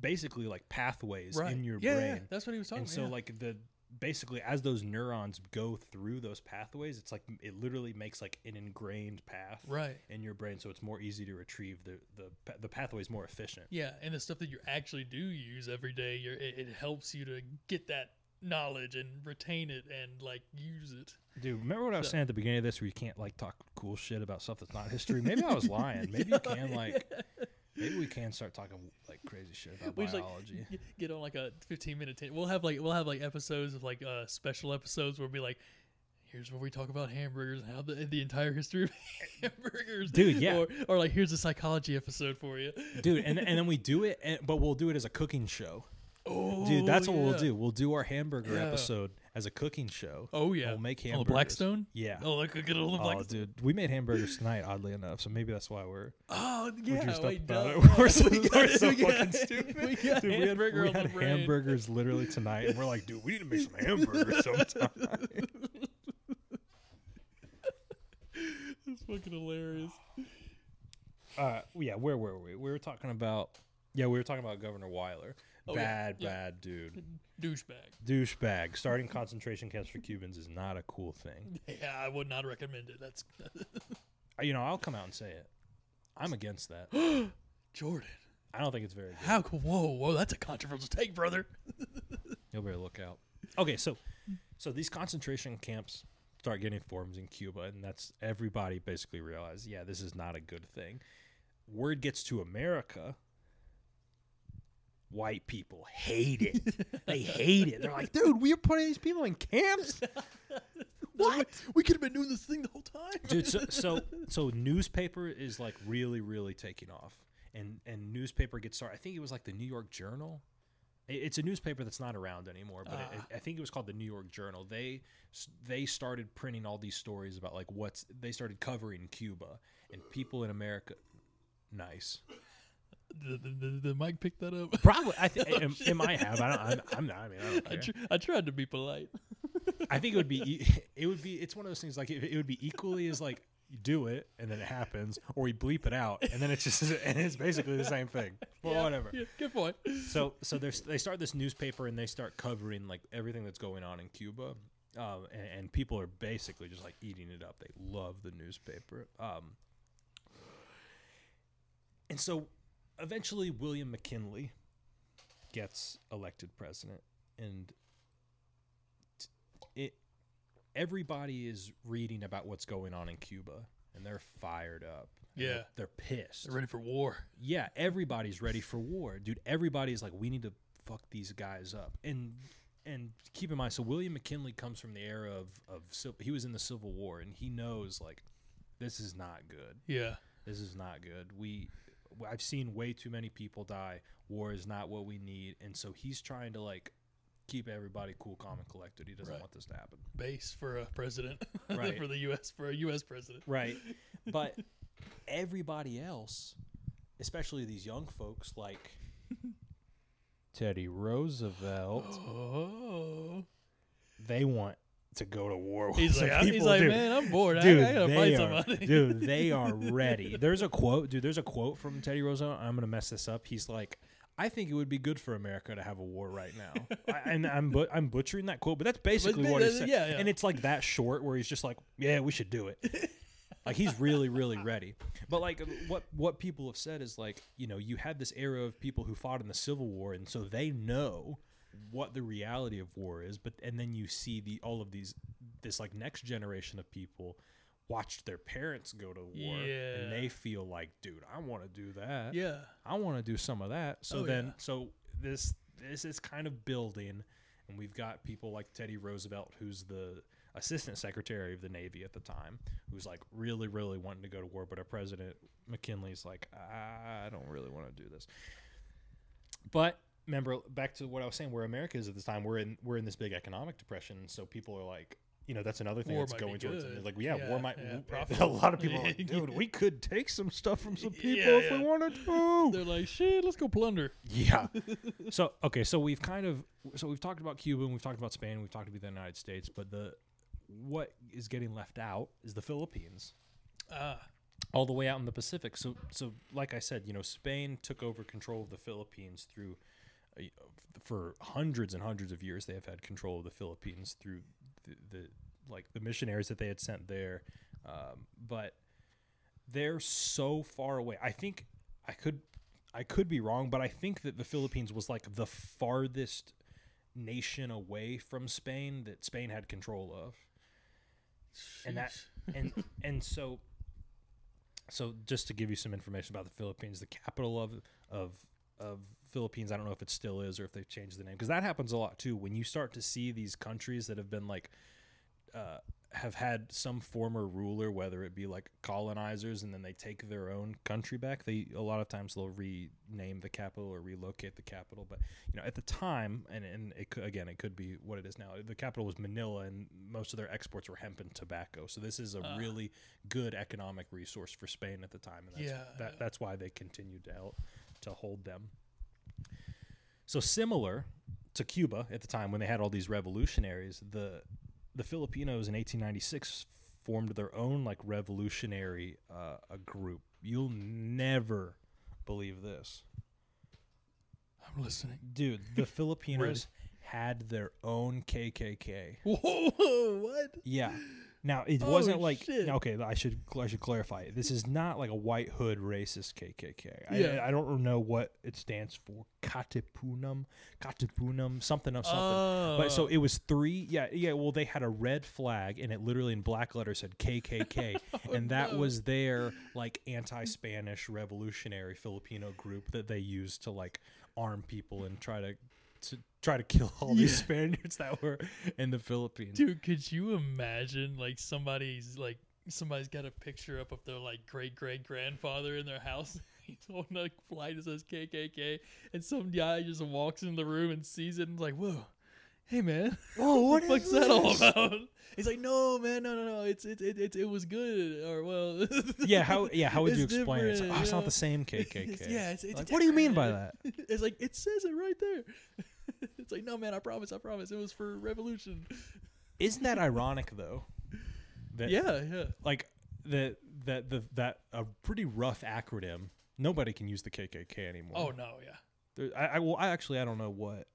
Speaker 2: basically like pathways
Speaker 1: right.
Speaker 2: in your
Speaker 1: yeah,
Speaker 2: brain.
Speaker 1: yeah, that's what he was talking
Speaker 2: and
Speaker 1: about.
Speaker 2: so like the basically as those neurons go through those pathways it's like it literally makes like an ingrained path
Speaker 1: right.
Speaker 2: in your brain so it's more easy to retrieve the the the pathway is more efficient
Speaker 1: Yeah, and the stuff that you actually do use every day, you're, it, it helps you to get that knowledge and retain it and like use it.
Speaker 2: dude remember what i was
Speaker 1: So-
Speaker 2: saying at the beginning of this where you can't like talk cool shit about stuff that's not history maybe i was lying maybe you can like maybe we can start talking like crazy shit about
Speaker 1: We just, like,
Speaker 2: biology.
Speaker 1: Get- on like a 15 minute t- we'll have like we'll have like episodes of like uh special episodes where we'll be like here's where we talk about hamburgers and how the, the entire history of hamburgers
Speaker 2: Dude, yeah.
Speaker 1: or, or like here's a psychology episode for you.
Speaker 2: Dude and, and then we do it and, but we'll do it as a cooking show.
Speaker 1: Oh
Speaker 2: dude that's what we'll do. We'll do our hamburger
Speaker 1: Yeah.
Speaker 2: episode as a cooking show
Speaker 1: oh yeah
Speaker 2: we'll make hamburgers
Speaker 1: the blackstone
Speaker 2: yeah
Speaker 1: oh like get on the Blackstone.
Speaker 2: Oh, dude, we made hamburgers tonight, oddly enough. So maybe that's why we're
Speaker 1: oh yeah
Speaker 2: juiced up
Speaker 1: wait
Speaker 2: about it. We're so-
Speaker 1: We
Speaker 2: we're
Speaker 1: got-
Speaker 2: so
Speaker 1: we got-
Speaker 2: fucking stupid.
Speaker 1: we got
Speaker 2: Dude, we had, we had hamburgers literally tonight, and we're like, dude, we need to make some hamburgers sometime.
Speaker 1: it's fucking hilarious
Speaker 2: uh, yeah, where were we? We were talking about Yeah, we were talking about Governor Weyler.
Speaker 1: Oh, yeah,
Speaker 2: bad,
Speaker 1: yeah.
Speaker 2: bad dude.
Speaker 1: Douchebag.
Speaker 2: Douchebag. Starting concentration camps for Cubans is not a cool thing.
Speaker 1: Yeah, I would not recommend it. That's
Speaker 2: Uh, You know, I'll come out and say it. I'm against that.
Speaker 1: Jordan.
Speaker 2: I don't think it's very good.
Speaker 1: How? co- Whoa, whoa, that's a controversial take, brother.
Speaker 2: You'll better look out. Okay, so so these concentration camps start getting forms in Cuba, and that's everybody basically realized, yeah, this is not a good thing. Word gets to America. White people hate it. they hate it. They're like, dude, we're putting these people in camps.
Speaker 1: What? We could have been doing this thing the whole time,
Speaker 2: dude so, so so newspaper is like really really taking off and and newspaper gets started i think it was like the new york journal I- it's a newspaper that's not around anymore but
Speaker 1: Ah.
Speaker 2: I, I think it was called the new york journal they they started printing all these stories about like what's they started covering cuba and people in america nice
Speaker 1: the, the, the mic picked that up.
Speaker 2: probably i think it, it might have i don't I'm, I'm not i mean i don't
Speaker 1: I, tr- I tried to be polite.
Speaker 2: I think it would be e- it would be it's one of those things like it, it would be equally as like you do it and then it happens or we bleep it out and then it's just and it's basically the same thing. Well,
Speaker 1: Yeah,
Speaker 2: whatever.
Speaker 1: Yeah, good point.
Speaker 2: So so there's they start this newspaper and they start covering like everything that's going on in Cuba. Um, and, and people are basically just like eating it up. They love the newspaper. Um, and so eventually William McKinley gets elected president and it everybody is reading about what's going on in Cuba and they're fired up.
Speaker 1: Yeah.
Speaker 2: they're, they're pissed.
Speaker 1: They're ready for war.
Speaker 2: Yeah, everybody's ready for war, dude. Everybody's like, we need to fuck these guys up. And and keep in mind, so William McKinley comes from the era of of he was in the Civil War, and he knows like this is not good.
Speaker 1: Yeah.
Speaker 2: This is not good. We I've seen way too many people die. War is not what we need, and so he's trying to like keep everybody cool, calm, and collected. He doesn't
Speaker 1: Right.
Speaker 2: want this to happen.
Speaker 1: Base for a president.
Speaker 2: Right.
Speaker 1: for the U.S. for a U.S. president.
Speaker 2: Right. But everybody else, especially these young folks like Teddy Roosevelt,
Speaker 1: Oh.
Speaker 2: they want to go to war with
Speaker 1: He's like, he's like,
Speaker 2: dude.
Speaker 1: man, I'm bored.
Speaker 2: Dude,
Speaker 1: I, I gotta
Speaker 2: they
Speaker 1: fight
Speaker 2: are,
Speaker 1: somebody.
Speaker 2: dude, they are ready. There's a quote, dude. There's a quote from Teddy Roosevelt. I'm gonna mess this up. He's like, "I think it would be good for America to have a war right now." I, and I'm but I'm butchering that quote, but that's basically
Speaker 1: But
Speaker 2: what he said.
Speaker 1: yeah, yeah.
Speaker 2: And it's like that short where he's just like, "Yeah, we should do it." like he's really, really ready. But like what what people have said is like, you know, you had this era of people who fought in the Civil War, and so they know what the reality of war is but and then you see the all of these this like next generation of people watched their parents go to war
Speaker 1: Yeah.
Speaker 2: and they feel like dude i want to do that
Speaker 1: yeah.
Speaker 2: i want to do some of that so
Speaker 1: Oh,
Speaker 2: then
Speaker 1: yeah.
Speaker 2: so this this is kind of building and we've got people like teddy roosevelt who's the assistant secretary of the navy at the time who's like really really wanting to go to war but our president mckinley's like i don't really want to do this but remember back to what I was saying, where America is at this time, we're in we're in this big economic depression, so people are like, you know, that's another thing
Speaker 1: War
Speaker 2: that's going towards.
Speaker 1: good.
Speaker 2: Like, yeah,
Speaker 1: Yeah,
Speaker 2: war might.
Speaker 1: yeah,
Speaker 2: a lot of people, are like, dude, we could take some stuff from some people
Speaker 1: Yeah,
Speaker 2: if we wanted to.
Speaker 1: They're like, shit, let's go plunder.
Speaker 2: Yeah. so okay, so we've kind of so we've talked about Cuba, and we've talked about Spain, and we've talked about the United States, but the what is getting left out is the Philippines
Speaker 1: Ah,
Speaker 2: all the way out in the Pacific. So, so like I said, you know, Spain took over control of the Philippines through uh, for hundreds and hundreds of years. They have had control of the Philippines through the, the like the missionaries that they had sent there, um, but they're so far away. I think I could I could be wrong, but I think that the Philippines was like the farthest nation away from Spain that Spain had control of and that and and so so just to give you some information about the Philippines, the capital of of of Philippines, I don't know if it still is or if they've changed the name because that happens a lot too. When you start to see these countries that have been like uh, have had some former ruler, whether it be like colonizers, and then they take their own country back. They a lot of times they'll rename the capital or relocate the capital. But you know, at the time, and and it could, again, it could be what it is now. The capital was Manila, and most of their exports were hemp and tobacco. So this is a
Speaker 1: Ah.
Speaker 2: really good economic resource for Spain at the time, and that's,
Speaker 1: Yeah.
Speaker 2: that, that's why they continued to help, to hold them. So similar to Cuba at the time when they had all these revolutionaries, the the Filipinos in 1896 formed their own like revolutionary uh, a group. You'll never believe this.
Speaker 1: I'm listening.
Speaker 2: Dude, the Filipinos had their own KKK.
Speaker 1: Whoa, what?
Speaker 2: Yeah. Now it
Speaker 1: Oh,
Speaker 2: wasn't like
Speaker 1: shit.
Speaker 2: okay. I should I should clarify. This is not like a white hood racist KKK.
Speaker 1: Yeah.
Speaker 2: I, I don't know what it stands for. Katipunan, Katipunan, something of something.
Speaker 1: Oh.
Speaker 2: But so it oh. was three. Yeah, yeah. Well, they had a red flag, and it literally in black letters said KKK, oh, and that
Speaker 1: Oh, no.
Speaker 2: was their like anti-Spanish revolutionary Filipino group that they used to like arm people and try to to try to kill all these Spaniards that were in the Philippines.
Speaker 1: Dude, could you imagine like somebody's like somebody's got a picture up of their like great great grandfather in their house? He's holding a flag that says KKK, and some guy just walks in the room and sees it and is like, "Whoa, hey man,
Speaker 2: Whoa,
Speaker 1: what the fuck's that all about?" He's like, "No, man, no, no, no. It's it it it, it was good, or well."
Speaker 2: Yeah, how yeah, how would you explain it? It's like, oh, it's not the same KKK.
Speaker 1: yeah, it's, it's
Speaker 2: Like, what do you mean by that?
Speaker 1: It's like it says it right there. it's like, no, man, I promise, I promise, it was for revolution.
Speaker 2: Isn't that ironic though? That,
Speaker 1: Yeah, yeah.
Speaker 2: like that that the that a pretty rough acronym. Nobody can use the KKK anymore.
Speaker 1: Oh no, yeah.
Speaker 2: There, I, I well, I actually I don't know what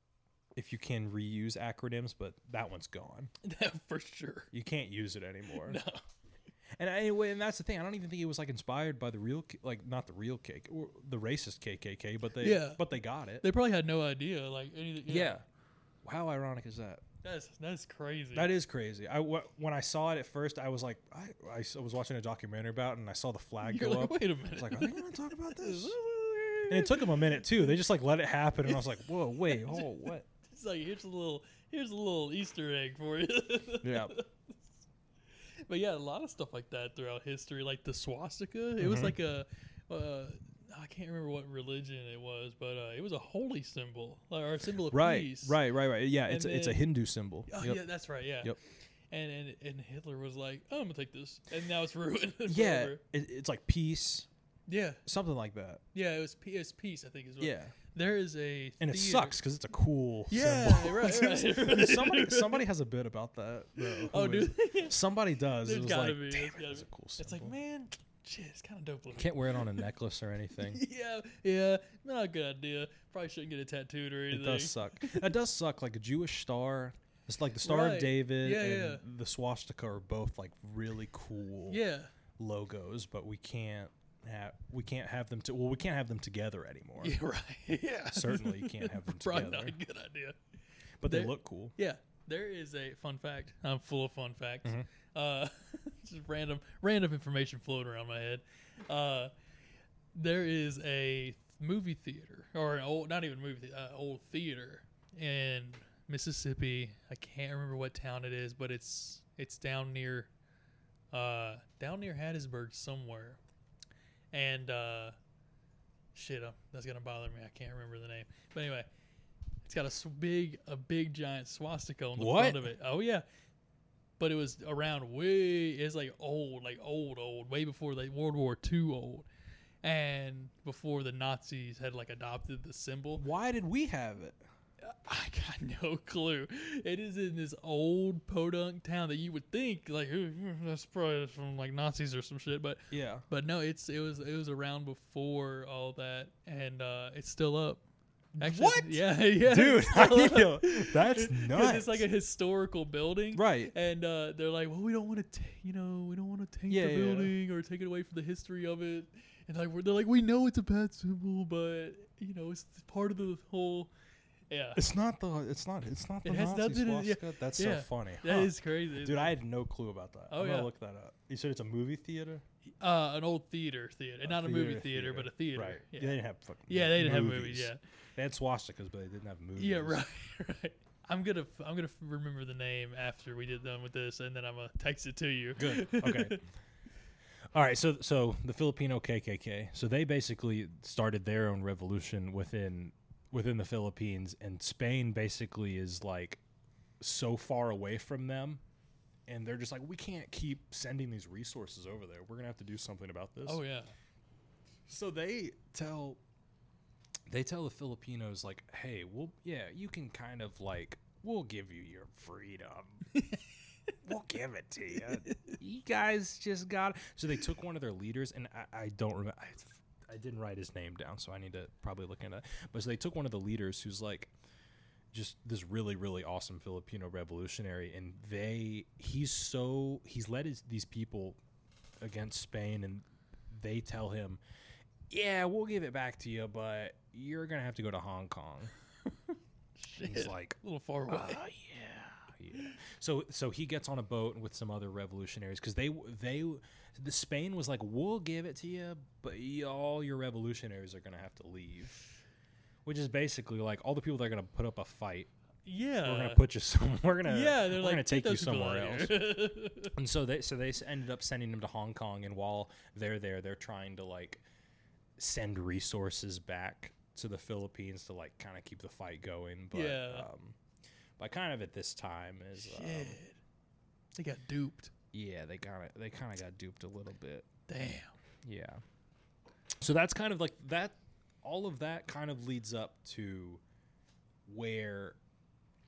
Speaker 2: if you can reuse acronyms, but that one's gone.
Speaker 1: for sure.
Speaker 2: You can't use it anymore.
Speaker 1: No.
Speaker 2: And anyway, and that's the thing. I don't even think it was like inspired by the real, like not the real KK, or the racist KKK, but they,
Speaker 1: Yeah.
Speaker 2: but they got it.
Speaker 1: They probably had no idea, like anything.
Speaker 2: yeah. How ironic is that?
Speaker 1: that's that's crazy.
Speaker 2: That is crazy. I wh- when I saw it at first, I was like, I was watching a documentary about, it and I saw the flag
Speaker 1: You're
Speaker 2: go
Speaker 1: like,
Speaker 2: up.
Speaker 1: wait a minute.
Speaker 2: was like, are they going to talk about this? And it took them a minute too. They just like let it happen, and I was like, whoa, wait, oh, what?
Speaker 1: It's like here's a little here's a little Easter egg for you.
Speaker 2: Yeah.
Speaker 1: but yeah, a lot of stuff like that throughout history, like the swastika. It was
Speaker 2: Mhm.
Speaker 1: like a. Uh, I can't remember what religion it was, but uh, it was a holy symbol or a symbol of
Speaker 2: Right,
Speaker 1: peace.
Speaker 2: right, right, right. Yeah,
Speaker 1: And
Speaker 2: it's a, it's a Hindu symbol.
Speaker 1: Oh
Speaker 2: Yep.
Speaker 1: yeah, that's right. Yeah.
Speaker 2: Yep.
Speaker 1: And, and and Hitler was like, oh, I'm gonna take this, and now it's ruined.
Speaker 2: Yeah, it, it's like peace,
Speaker 1: Yeah.
Speaker 2: something like that.
Speaker 1: Yeah. It was P- it was peace. I think is what.
Speaker 2: Yeah,
Speaker 1: There is a.
Speaker 2: and it
Speaker 1: theater-
Speaker 2: sucks because it's a cool.
Speaker 1: Yeah,
Speaker 2: symbol.
Speaker 1: right, right, right,
Speaker 2: somebody, somebody has a bit about that. Though.
Speaker 1: Oh,
Speaker 2: Who is
Speaker 1: dude.
Speaker 2: Somebody does.
Speaker 1: There's
Speaker 2: it was
Speaker 1: gotta
Speaker 2: like,
Speaker 1: be,
Speaker 2: damn
Speaker 1: there's
Speaker 2: it,
Speaker 1: gotta
Speaker 2: that's a
Speaker 1: be.
Speaker 2: cool symbol.
Speaker 1: It's like, man, shit, it's kind of dope looking.
Speaker 2: Can't wear it on a necklace or anything.
Speaker 1: yeah, yeah, not a good idea. Probably shouldn't get it tattooed or anything.
Speaker 2: It does suck. That does suck. Like a Jewish star. It's like the Star
Speaker 1: Right.
Speaker 2: of David
Speaker 1: Yeah,
Speaker 2: and
Speaker 1: yeah.
Speaker 2: the swastika are both like really cool
Speaker 1: Yeah,
Speaker 2: logos, but we can't have we can't have them to well we can't have them together anymore.
Speaker 1: yeah, right. Yeah,
Speaker 2: Certainly you can't have them
Speaker 1: Probably
Speaker 2: together.
Speaker 1: not a good idea.
Speaker 2: But they look cool.
Speaker 1: Yeah, there is a fun fact. I'm full of fun facts.
Speaker 2: Mhm.
Speaker 1: Uh, just random, random information floating around my head. Uh, there is a movie theater, or an old, not even movie, thea- uh, old theater in Mississippi. I can't remember what town it is, but it's it's down near, uh, down near Hattiesburg somewhere. And uh, shit, uh, that's gonna bother me. I can't remember the name. But anyway, it's got a s- big, a big giant swastika on the
Speaker 2: What?
Speaker 1: front of it. Oh yeah, but it was around way. It's like old, like old, old, way before like World War II old, and before the Nazis had like adopted the symbol.
Speaker 2: Why did we have it?
Speaker 1: I got no clue. It is in this old podunk town that you would think like that's probably from like Nazis or some shit, but
Speaker 2: Yeah.
Speaker 1: but no, it's it was it was around before all that, and uh, it's still up.
Speaker 2: What?
Speaker 1: Yeah, yeah,
Speaker 2: Dude,
Speaker 1: it's
Speaker 2: I
Speaker 1: still
Speaker 2: need
Speaker 1: up.
Speaker 2: to- that's nuts.
Speaker 1: It's like a historical building,
Speaker 2: Right.
Speaker 1: and uh, they're like, well, we don't want to, you know, we don't want to take
Speaker 2: Yeah,
Speaker 1: the
Speaker 2: yeah.
Speaker 1: building or take it away from the history of it. And like, we're, they're like, we know it's a bad symbol, but you know, it's part of the whole. Yeah,
Speaker 2: It's not the it's not it's not the
Speaker 1: It has
Speaker 2: Nazi
Speaker 1: nothing to- yeah,
Speaker 2: swastika. That's
Speaker 1: yeah.
Speaker 2: so funny.
Speaker 1: that
Speaker 2: Huh.
Speaker 1: is crazy.
Speaker 2: Dude, I had no clue about that.
Speaker 1: Oh,
Speaker 2: I'm gonna
Speaker 1: yeah.
Speaker 2: look that up. You said it's a movie theater?
Speaker 1: uh, an old theater, theater, not a movie theater, but a theater.
Speaker 2: Right.
Speaker 1: Yeah,
Speaker 2: They didn't have fucking
Speaker 1: yeah, they didn't have movies. Yeah,
Speaker 2: They had swastikas, but they didn't have movies.
Speaker 1: yeah, right, right. I'm gonna f- I'm gonna f- remember the name after we get done with this, and then I'm gonna text it to you.
Speaker 2: Good. Okay. All right, so so the Filipino KKK, so they basically started their own revolution within within the Philippines, and Spain basically is like so far away from them, and they're just like, we can't keep sending these resources over there. We're gonna have to do something about this.
Speaker 1: oh yeah.
Speaker 2: So they tell they tell the Filipinos like, "Hey, we'll yeah, you can kind of like we'll give you your freedom. we'll give it to you. You guys just got." So they took one of their leaders, and I, I don't remember. I, didn't write his name down, so I need to probably look into that. But so they took one of the leaders who's like just this really really awesome Filipino revolutionary, and they he's so he's led his, these people against Spain, and they tell him, "Yeah, we'll give it back to you, but you're gonna have to go to Hong Kong." He's like,
Speaker 1: a little far away.
Speaker 2: "Ah, yeah, yeah. So so he gets on a boat with some other revolutionaries because they they the Spain was like, we'll give it to you, but all your revolutionaries are gonna have to leave. Which is basically like all the people that are gonna put up a fight.
Speaker 1: yeah.
Speaker 2: We're gonna put you some. We're gonna
Speaker 1: yeah, they're like
Speaker 2: gonna take you somewhere else. And so they so they ended up sending them to Hong Kong, and while they're there, they're trying to like send resources back to the Philippines to like kind of keep the fight going. But
Speaker 1: Yeah.
Speaker 2: um, but kind of at this time is um,
Speaker 1: They got duped.
Speaker 2: yeah they kind of they kind of got duped a little bit.
Speaker 1: Damn.
Speaker 2: Yeah. So that's kind of like that. All of that kind of leads up to where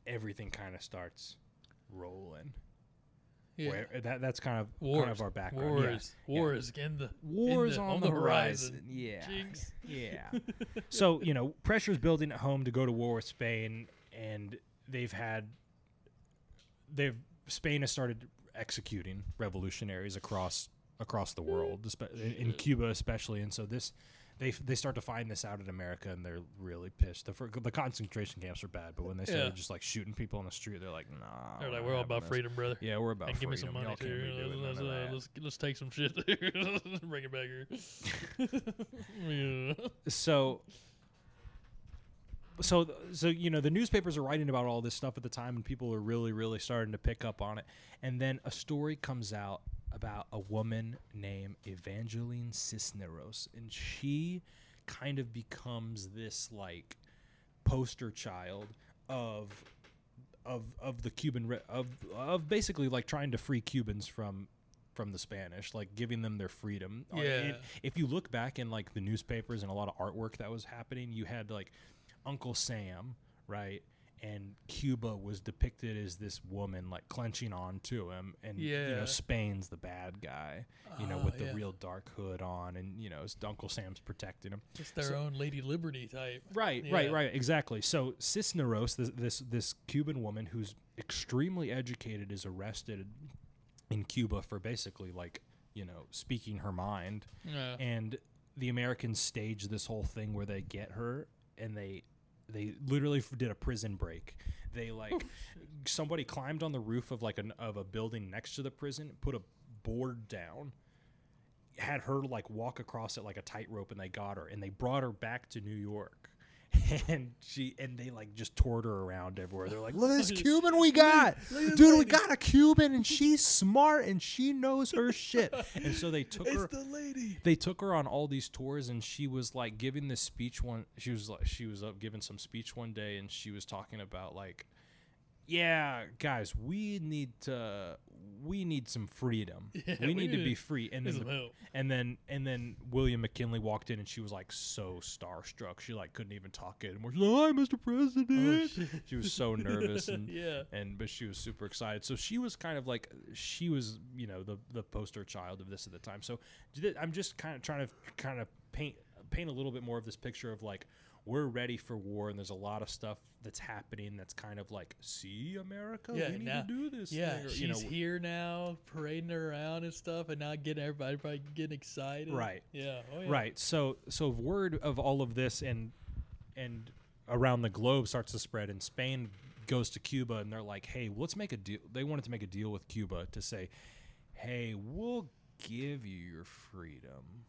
Speaker 2: everything kind of starts rolling.
Speaker 1: Yeah.
Speaker 2: Where that that's kind of
Speaker 1: Wars.
Speaker 2: kind of our background. Yeah.
Speaker 1: Wars. Wars in the
Speaker 2: Wars
Speaker 1: the-
Speaker 2: on,
Speaker 1: on
Speaker 2: the,
Speaker 1: the
Speaker 2: horizon.
Speaker 1: horizon.
Speaker 2: Yeah.
Speaker 1: Jinx.
Speaker 2: Yeah. so, you know, pressure's building at home to go to war with Spain and they've had they've Spain has started executing revolutionaries across across the world, in, in Cuba especially, and so this they they start to find this out in America and they're really pissed. The, the concentration camps are bad, but when they started
Speaker 1: Yeah.
Speaker 2: just like shooting people on the street, they're like, nah.
Speaker 1: They're
Speaker 2: we're
Speaker 1: like, we're all about
Speaker 2: this."
Speaker 1: freedom, brother.
Speaker 2: Yeah, we're about
Speaker 1: and give me some money too. Let's, uh, let's let's take some shit. Bring it back here. yeah.
Speaker 2: so so so you know the newspapers are writing about all this stuff at the time and people are really really starting to pick up on it and then a story comes out about a woman named Evangeline Cisneros and she kind of becomes this like poster child of of of the Cuban re- of of basically like trying to free Cubans from from the Spanish, like giving them their freedom.
Speaker 1: Yeah.
Speaker 2: if you look back in like the newspapers and a lot of artwork that was happening, you had like Uncle Sam, right? And Cuba was depicted as this woman like clenching on to him, and you
Speaker 1: Yeah.
Speaker 2: know Spain's the bad guy, you know,
Speaker 1: Ah,
Speaker 2: with the
Speaker 1: yeah.
Speaker 2: real dark hood on, and you know Uncle Sam's protecting him.
Speaker 1: Just their
Speaker 2: So-
Speaker 1: own Lady Liberty type.
Speaker 2: Right, right,
Speaker 1: Yeah.
Speaker 2: right. Exactly. So Cisneros, this, this this Cuban woman who's extremely educated, is arrested in Cuba for basically like you know speaking her mind,
Speaker 1: Yeah.
Speaker 2: and the Americans stage this whole thing where they get her and they they literally did a prison break. They like oh, somebody climbed on the roof of like an of a building next to the prison, put a board down, had her like walk across it like a tightrope, and they got her and they brought her back to New York. And she and they like just toured her around everywhere. They're like, "Look at this Cuban we got, dude! We got a Cuban, and she's smart and she knows her shit." And so they took her
Speaker 1: the lady.
Speaker 2: they took her on all these tours and she was like giving this speech one she was like she was up giving some speech one day and she was talking about like yeah guys we need to we need some freedom
Speaker 1: Yeah,
Speaker 2: we
Speaker 1: we
Speaker 2: need to be free and then
Speaker 1: help.
Speaker 2: and then and then William McKinley walked in and she was like so starstruck she like couldn't even talk anymore she's like hi Mr. President
Speaker 1: Oh,
Speaker 2: she was so nervous and
Speaker 1: yeah.
Speaker 2: and but she was super excited. So she was kind of like she was, you know, the the poster child of this at the time. So I'm just kind of trying to kind of paint paint a little bit more of this picture of like we're ready for war and there's a lot of stuff that's happening that's kind of like see America
Speaker 1: Yeah,
Speaker 2: we need
Speaker 1: now-
Speaker 2: to do this
Speaker 1: Yeah,
Speaker 2: thing," or,
Speaker 1: she's
Speaker 2: you know
Speaker 1: here now, parading around and stuff, and not getting everybody probably getting excited.
Speaker 2: Right.
Speaker 1: Yeah. Oh, yeah.
Speaker 2: Right. So so word of all of this and and around the globe starts to spread and Spain goes to Cuba and they're like, "Hey, let's make a deal." They wanted to make a deal with Cuba to say, "Hey, we'll give you your freedom,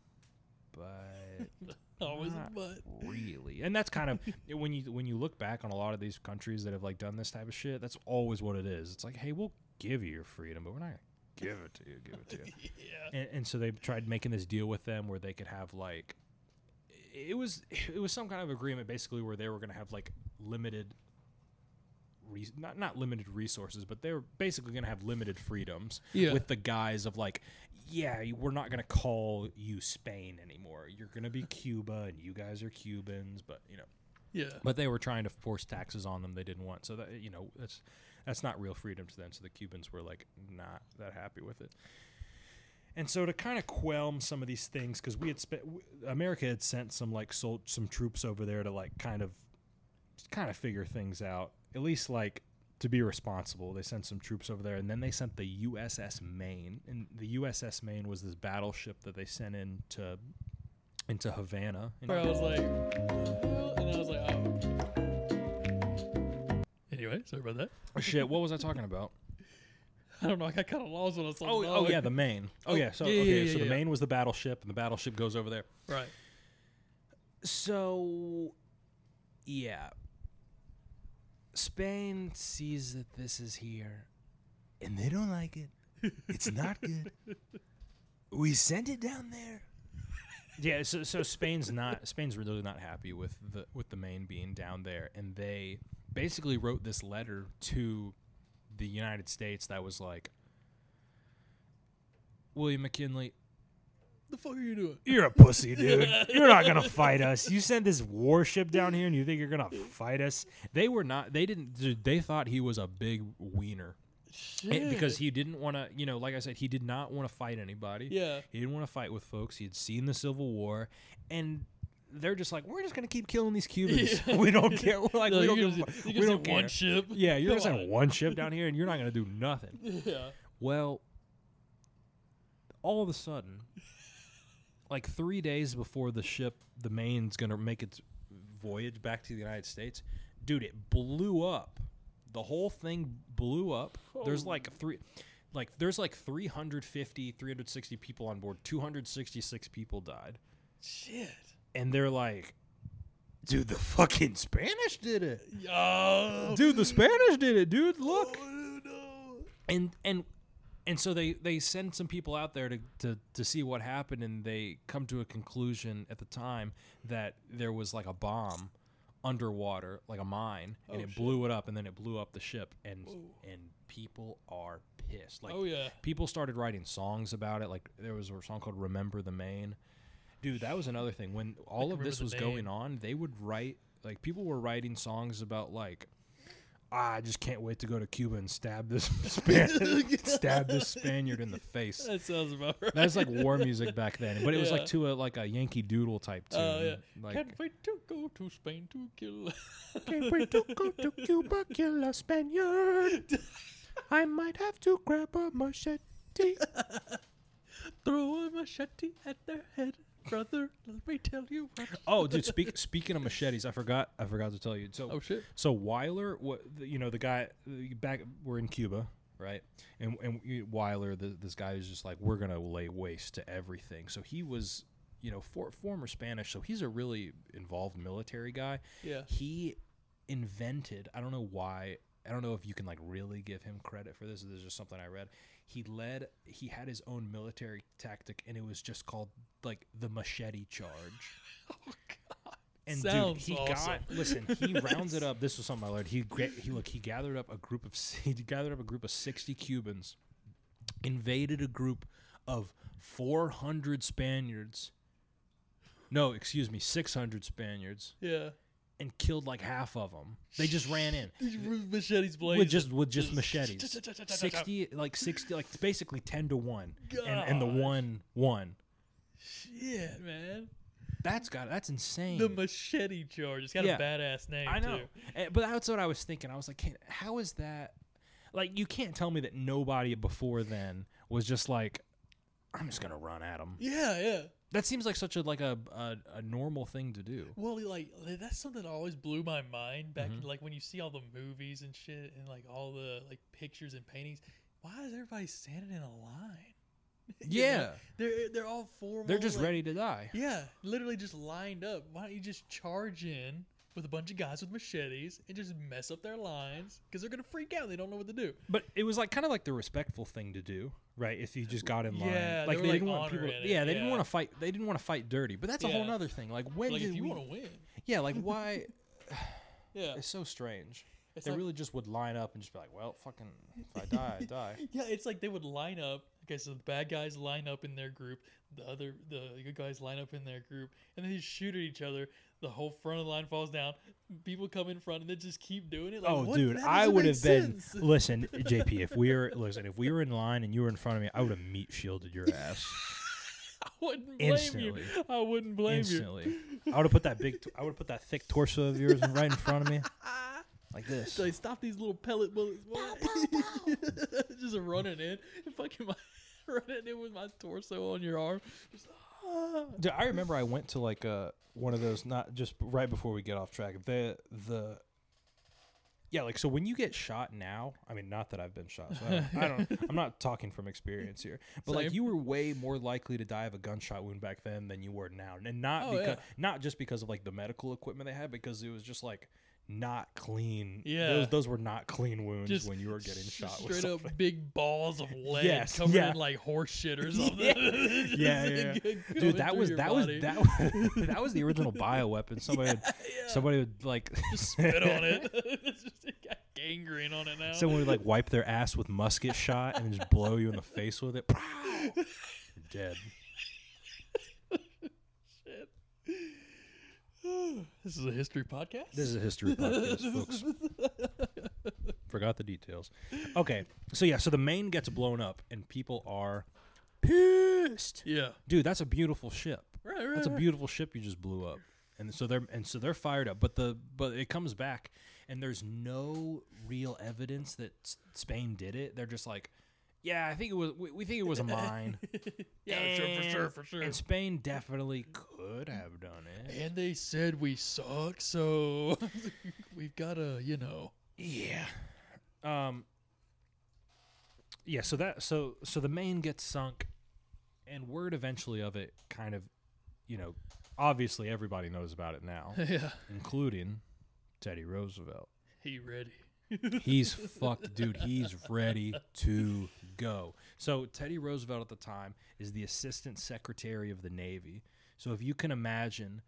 Speaker 2: but
Speaker 1: Always a
Speaker 2: Not
Speaker 1: butt.
Speaker 2: really." And that's kind of when you when you look back on a lot of these countries that have like done this type of shit, that's always what it is. It's like, "Hey, we'll give you your freedom, but we're not going to give it to you, give it to you."
Speaker 1: Yeah.
Speaker 2: and, and so they tried making this deal with them where they could have like it was it was some kind of agreement basically where they were going to have like limited re- not not limited resources but they were basically going to have limited freedoms
Speaker 1: Yeah.
Speaker 2: with the guise of like yeah we're not going to call you Spain anymore you're going to be Cuba and you guys are Cubans but you know
Speaker 1: Yeah.
Speaker 2: but they were trying to force taxes on them they didn't want so that you know that's that's not real freedom to them so the cubans were like not that happy with it And so to kind of quell some of these things, because we had spent, America had sent some like sol- some troops over there to like kind of, kind of figure things out. At least like to be responsible. They sent some troops over there, and then they sent the USS Maine. And the USS Maine was this battleship that they sent in to into Havana. in
Speaker 1: Where I was like, and I was like, oh. Anyway, sorry about that.
Speaker 2: Oh, shit, what was I talking about?
Speaker 1: I don't know. I got kind of lost when I.
Speaker 2: Oh,
Speaker 1: the
Speaker 2: oh
Speaker 1: dog.
Speaker 2: yeah, the Maine. Oh,
Speaker 1: Oh,
Speaker 2: yeah, so
Speaker 1: yeah,
Speaker 2: okay,
Speaker 1: yeah,
Speaker 2: so the
Speaker 1: yeah.
Speaker 2: Maine was the battleship, and the battleship goes over there.
Speaker 1: right.
Speaker 2: So, yeah. Spain sees that this is here, and they don't like it. It's not good. we sent it down there. Yeah, so so Spain's not Spain's really not happy with the with the Maine being down there, and they basically wrote this letter to the United States that was like, William McKinley,
Speaker 1: The fuck are you doing?
Speaker 2: you're a pussy, dude. You're not gonna fight us. You sent this warship down here, and you think you're gonna fight us? They were not. They didn't. dude, They thought he was a big wiener
Speaker 1: Shit.
Speaker 2: Eh, because he didn't want to. You know, like I said, he did not want to fight anybody.
Speaker 1: Yeah.
Speaker 2: He didn't want to fight with folks. He had seen the Civil War, and they're just like, we're just gonna keep killing these Cubans. We don't care. We're like,
Speaker 1: No,
Speaker 2: we
Speaker 1: you're
Speaker 2: don't.
Speaker 1: gonna,
Speaker 2: Give a
Speaker 1: see-
Speaker 2: fu-
Speaker 1: you're
Speaker 2: we
Speaker 1: gonna
Speaker 2: don't
Speaker 1: care. one ship.
Speaker 2: Yeah, you're
Speaker 1: Come
Speaker 2: gonna send
Speaker 1: on.
Speaker 2: one ship down here, and you're not gonna do nothing.
Speaker 1: Yeah.
Speaker 2: Well, all of a sudden, like three days before the ship, the Maine's gonna make its voyage back to the United States, dude, it blew up. The whole thing blew up. There's like three, like there's like 350, 360 people on board. 266 people died,
Speaker 1: Shit.
Speaker 2: and they're like, dude, the fucking Spanish did it.
Speaker 1: Yo.
Speaker 2: Dude, the Spanish did it, dude. Look
Speaker 1: Oh, no.
Speaker 2: and and and so they they send some people out there to, to to see what happened and they come to a conclusion at the time that there was like a bomb underwater like a mine and
Speaker 1: Oh,
Speaker 2: it
Speaker 1: shit.
Speaker 2: blew it up and then it blew up the ship and
Speaker 1: Whoa.
Speaker 2: and people are pissed like
Speaker 1: oh yeah.
Speaker 2: people started writing songs about it like there was a song called remember the maine dude that was another thing when all of this was going on they would write like people were writing songs about like "Ah, I just can't wait to go to Cuba and stab this Span- stab this Spaniard in the face.
Speaker 1: That sounds about right.
Speaker 2: That's like war music back then, but it was
Speaker 1: Yeah.
Speaker 2: like to a like a Yankee Doodle type tune.
Speaker 1: Oh yeah.
Speaker 2: Like
Speaker 1: Can't wait to go to Spain to kill.
Speaker 2: can't wait to go to Cuba, kill a Spaniard. I might have to grab a machete.
Speaker 1: Throw a machete at their head, brother. Let me tell you what.
Speaker 2: Oh, dude, speak, speaking of machetes, I forgot. I forgot to tell you. So,
Speaker 1: Oh shit.
Speaker 2: so Weyler, what you know, the guy back we're in Cuba, right? And and Weyler, the, this guy is just like, we're gonna lay waste to everything. So he was, you know, for, former Spanish, so he's a really involved military guy.
Speaker 1: Yeah.
Speaker 2: He invented. I don't know why. I don't know if you can like really give him credit for this. This is just something I read. He led. He had his own military tactic, and it was just called like the machete charge.
Speaker 1: Oh god.
Speaker 2: And
Speaker 1: Sounds
Speaker 2: dude, he
Speaker 1: awesome.
Speaker 2: got listen. He rounded up. This was something I learned. He he look. He gathered up a group of he gathered up a group of sixty Cubans, invaded a group of four hundred Spaniards. No, excuse me, six hundred Spaniards,
Speaker 1: Yeah.
Speaker 2: And killed like half of them. They just ran in
Speaker 1: These machetes blazing.
Speaker 2: with just with just machetes. Sixty like sixty like basically ten to one, and and the one won.
Speaker 1: Shit, man.
Speaker 2: That's got that's insane.
Speaker 1: The machete charge. It's got
Speaker 2: Yeah.
Speaker 1: a badass name.
Speaker 2: I know,
Speaker 1: Too.
Speaker 2: Eh, but that's what I was thinking. I was like, can, how is that? Like, you can't tell me that nobody before then was just like, I'm just gonna run at them.
Speaker 1: Yeah, yeah.
Speaker 2: That seems like such a like a a, a normal thing to do.
Speaker 1: Well, like that's something that always blew my mind back.
Speaker 2: Mhm.
Speaker 1: Like when you see all the movies and shit, and like all the like pictures and paintings. Why is everybody standing in a line? You know?
Speaker 2: Yeah,
Speaker 1: they're they're all formal.
Speaker 2: they're just
Speaker 1: like-
Speaker 2: ready to die.
Speaker 1: Yeah, literally just lined up. Why don't you just charge in with a bunch of guys with machetes and just mess up their lines because they're gonna freak out. They don't know what to do.
Speaker 2: But it was like kind of like the respectful thing to do, right? If you just got in line,
Speaker 1: Yeah, they
Speaker 2: like
Speaker 1: were,
Speaker 2: they,
Speaker 1: like,
Speaker 2: didn't want people. To, yeah, they didn't want to fight. They didn't want to fight dirty. But that's a whole other thing. Like when
Speaker 1: like
Speaker 2: did
Speaker 1: if you want to win,
Speaker 2: Yeah, like why?
Speaker 1: yeah,
Speaker 2: it's so strange.
Speaker 1: It's
Speaker 2: they
Speaker 1: like,
Speaker 2: really just would line up and just be like, "Well, fucking, if I die, I die."
Speaker 1: yeah, it's like they would line up Okay, so the bad guys line up in their group, the other the good guys line up in their group, and then they shoot at each other. The whole front of the line falls down. People come in front and they just keep doing it. Like,
Speaker 2: Oh,
Speaker 1: what?
Speaker 2: dude,
Speaker 1: That
Speaker 2: I would have been.
Speaker 1: sense.
Speaker 2: Listen, JP, if we were listen, if we were in line and you were in front of me, I would have meat shielded your ass
Speaker 1: I wouldn't blame
Speaker 2: instantly.
Speaker 1: you. I wouldn't blame you.
Speaker 2: instantly. I would have put that big. I would have put that thick torso of yours right in front of me, like this.
Speaker 1: So they stop these little pellet bullets. boy. just running in, fucking my, running in with my torso on your arm. Just, ah.
Speaker 2: Dude, I remember I went to like uh one of those not just right before we get off track. The the yeah, like so when you get shot now, I mean not that I've been shot, so I don't, I don't I'm not talking from experience here. But like you were way more likely to die of a gunshot wound back then than you were now. And not
Speaker 1: Oh,
Speaker 2: because
Speaker 1: yeah.
Speaker 2: not just because of like the medical equipment they had because it was just like not clean.
Speaker 1: Yeah.
Speaker 2: Those those were not clean wounds
Speaker 1: just
Speaker 2: when you were getting shot with
Speaker 1: straight
Speaker 2: something.
Speaker 1: up big balls of lead
Speaker 2: Yes,
Speaker 1: covered
Speaker 2: yeah.
Speaker 1: in like horse shit or something.
Speaker 2: Yeah. Yeah, yeah, Dude, that
Speaker 1: through
Speaker 2: was that was that was, that was the original bioweapon. Somebody would,
Speaker 1: Yeah.
Speaker 2: somebody would like
Speaker 1: just spit on it. it's just it got gangrene on it now.
Speaker 2: Someone would like wipe their ass with musket shot and just blow you in the face with it. You're dead.
Speaker 1: Shit. this is a history podcast.
Speaker 2: This is a history podcast, folks. Forgot the details. Okay, so yeah, so the Maine gets blown up and people are pissed.
Speaker 1: yeah.
Speaker 2: Dude, that's a beautiful ship.
Speaker 1: Right, right.
Speaker 2: That's a
Speaker 1: right.
Speaker 2: beautiful ship you just blew up. And so they're and so they're fired up, but the but it comes back and there's no real evidence that S- Spain did it. They're just like, yeah, I think it was we, we think it was a mine.
Speaker 1: Yeah, sure, for sure, for sure.
Speaker 2: And Spain definitely could have done it.
Speaker 1: And they said we suck, so we've got to, you know.
Speaker 2: Yeah. Um Yeah, so that so so the Maine gets sunk and word eventually of it kind of you know, obviously everybody knows about it now,
Speaker 1: yeah.
Speaker 2: including Teddy Roosevelt.
Speaker 1: He ready.
Speaker 2: He's fucked, dude. He's ready to go. So Teddy Roosevelt at the time is the assistant secretary of the Navy. So if you can imagine,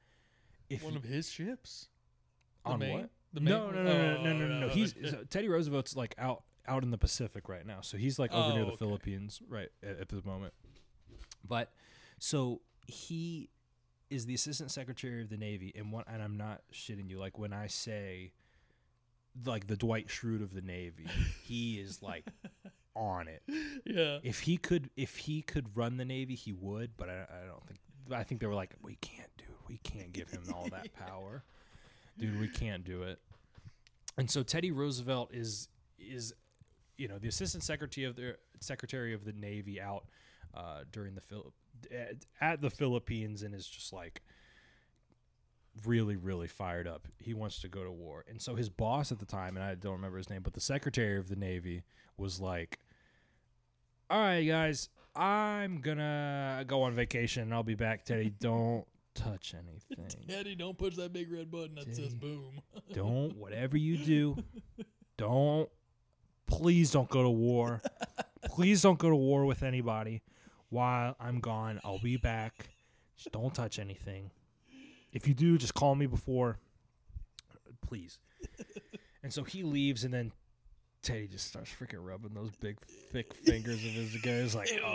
Speaker 2: if
Speaker 1: One of his ships?
Speaker 2: On what?
Speaker 1: The
Speaker 2: no, no, no, no, no, no,
Speaker 1: Oh,
Speaker 2: no, no. He's so Teddy Roosevelt's like out out in the Pacific right now. So he's like over
Speaker 1: Oh,
Speaker 2: near the. Philippines right at, at the moment. But so he is the assistant secretary of the Navy, and what? And I'm not shitting you. Like when I say, like the Dwight Schrute of the Navy, he is like on it.
Speaker 1: yeah.
Speaker 2: If he could, if he could run the Navy, he would. But I, I don't think. I think they were like, we can't do. We can't give him all that power, dude. We can't do it. And so Teddy Roosevelt is is, you know, the assistant secretary of the secretary of the Navy out uh, during the Philip at, at the Philippines and is just like really really fired up. He wants to go to war. And so his boss at the time, and I don't remember his name, but the secretary of the Navy was like, "All right, guys, I'm gonna go on vacation and I'll be back. Teddy, don't touch anything.
Speaker 1: Eddie, don't push that big red button that says boom.
Speaker 2: Don't whatever you do, don't please don't go to war. Please don't go to war with anybody while I'm gone. I'll be back. Just don't touch anything. If you do, just call me before. Please. And so he leaves, and then Teddy just starts freaking rubbing those big, thick fingers of his guy. He's like, oh,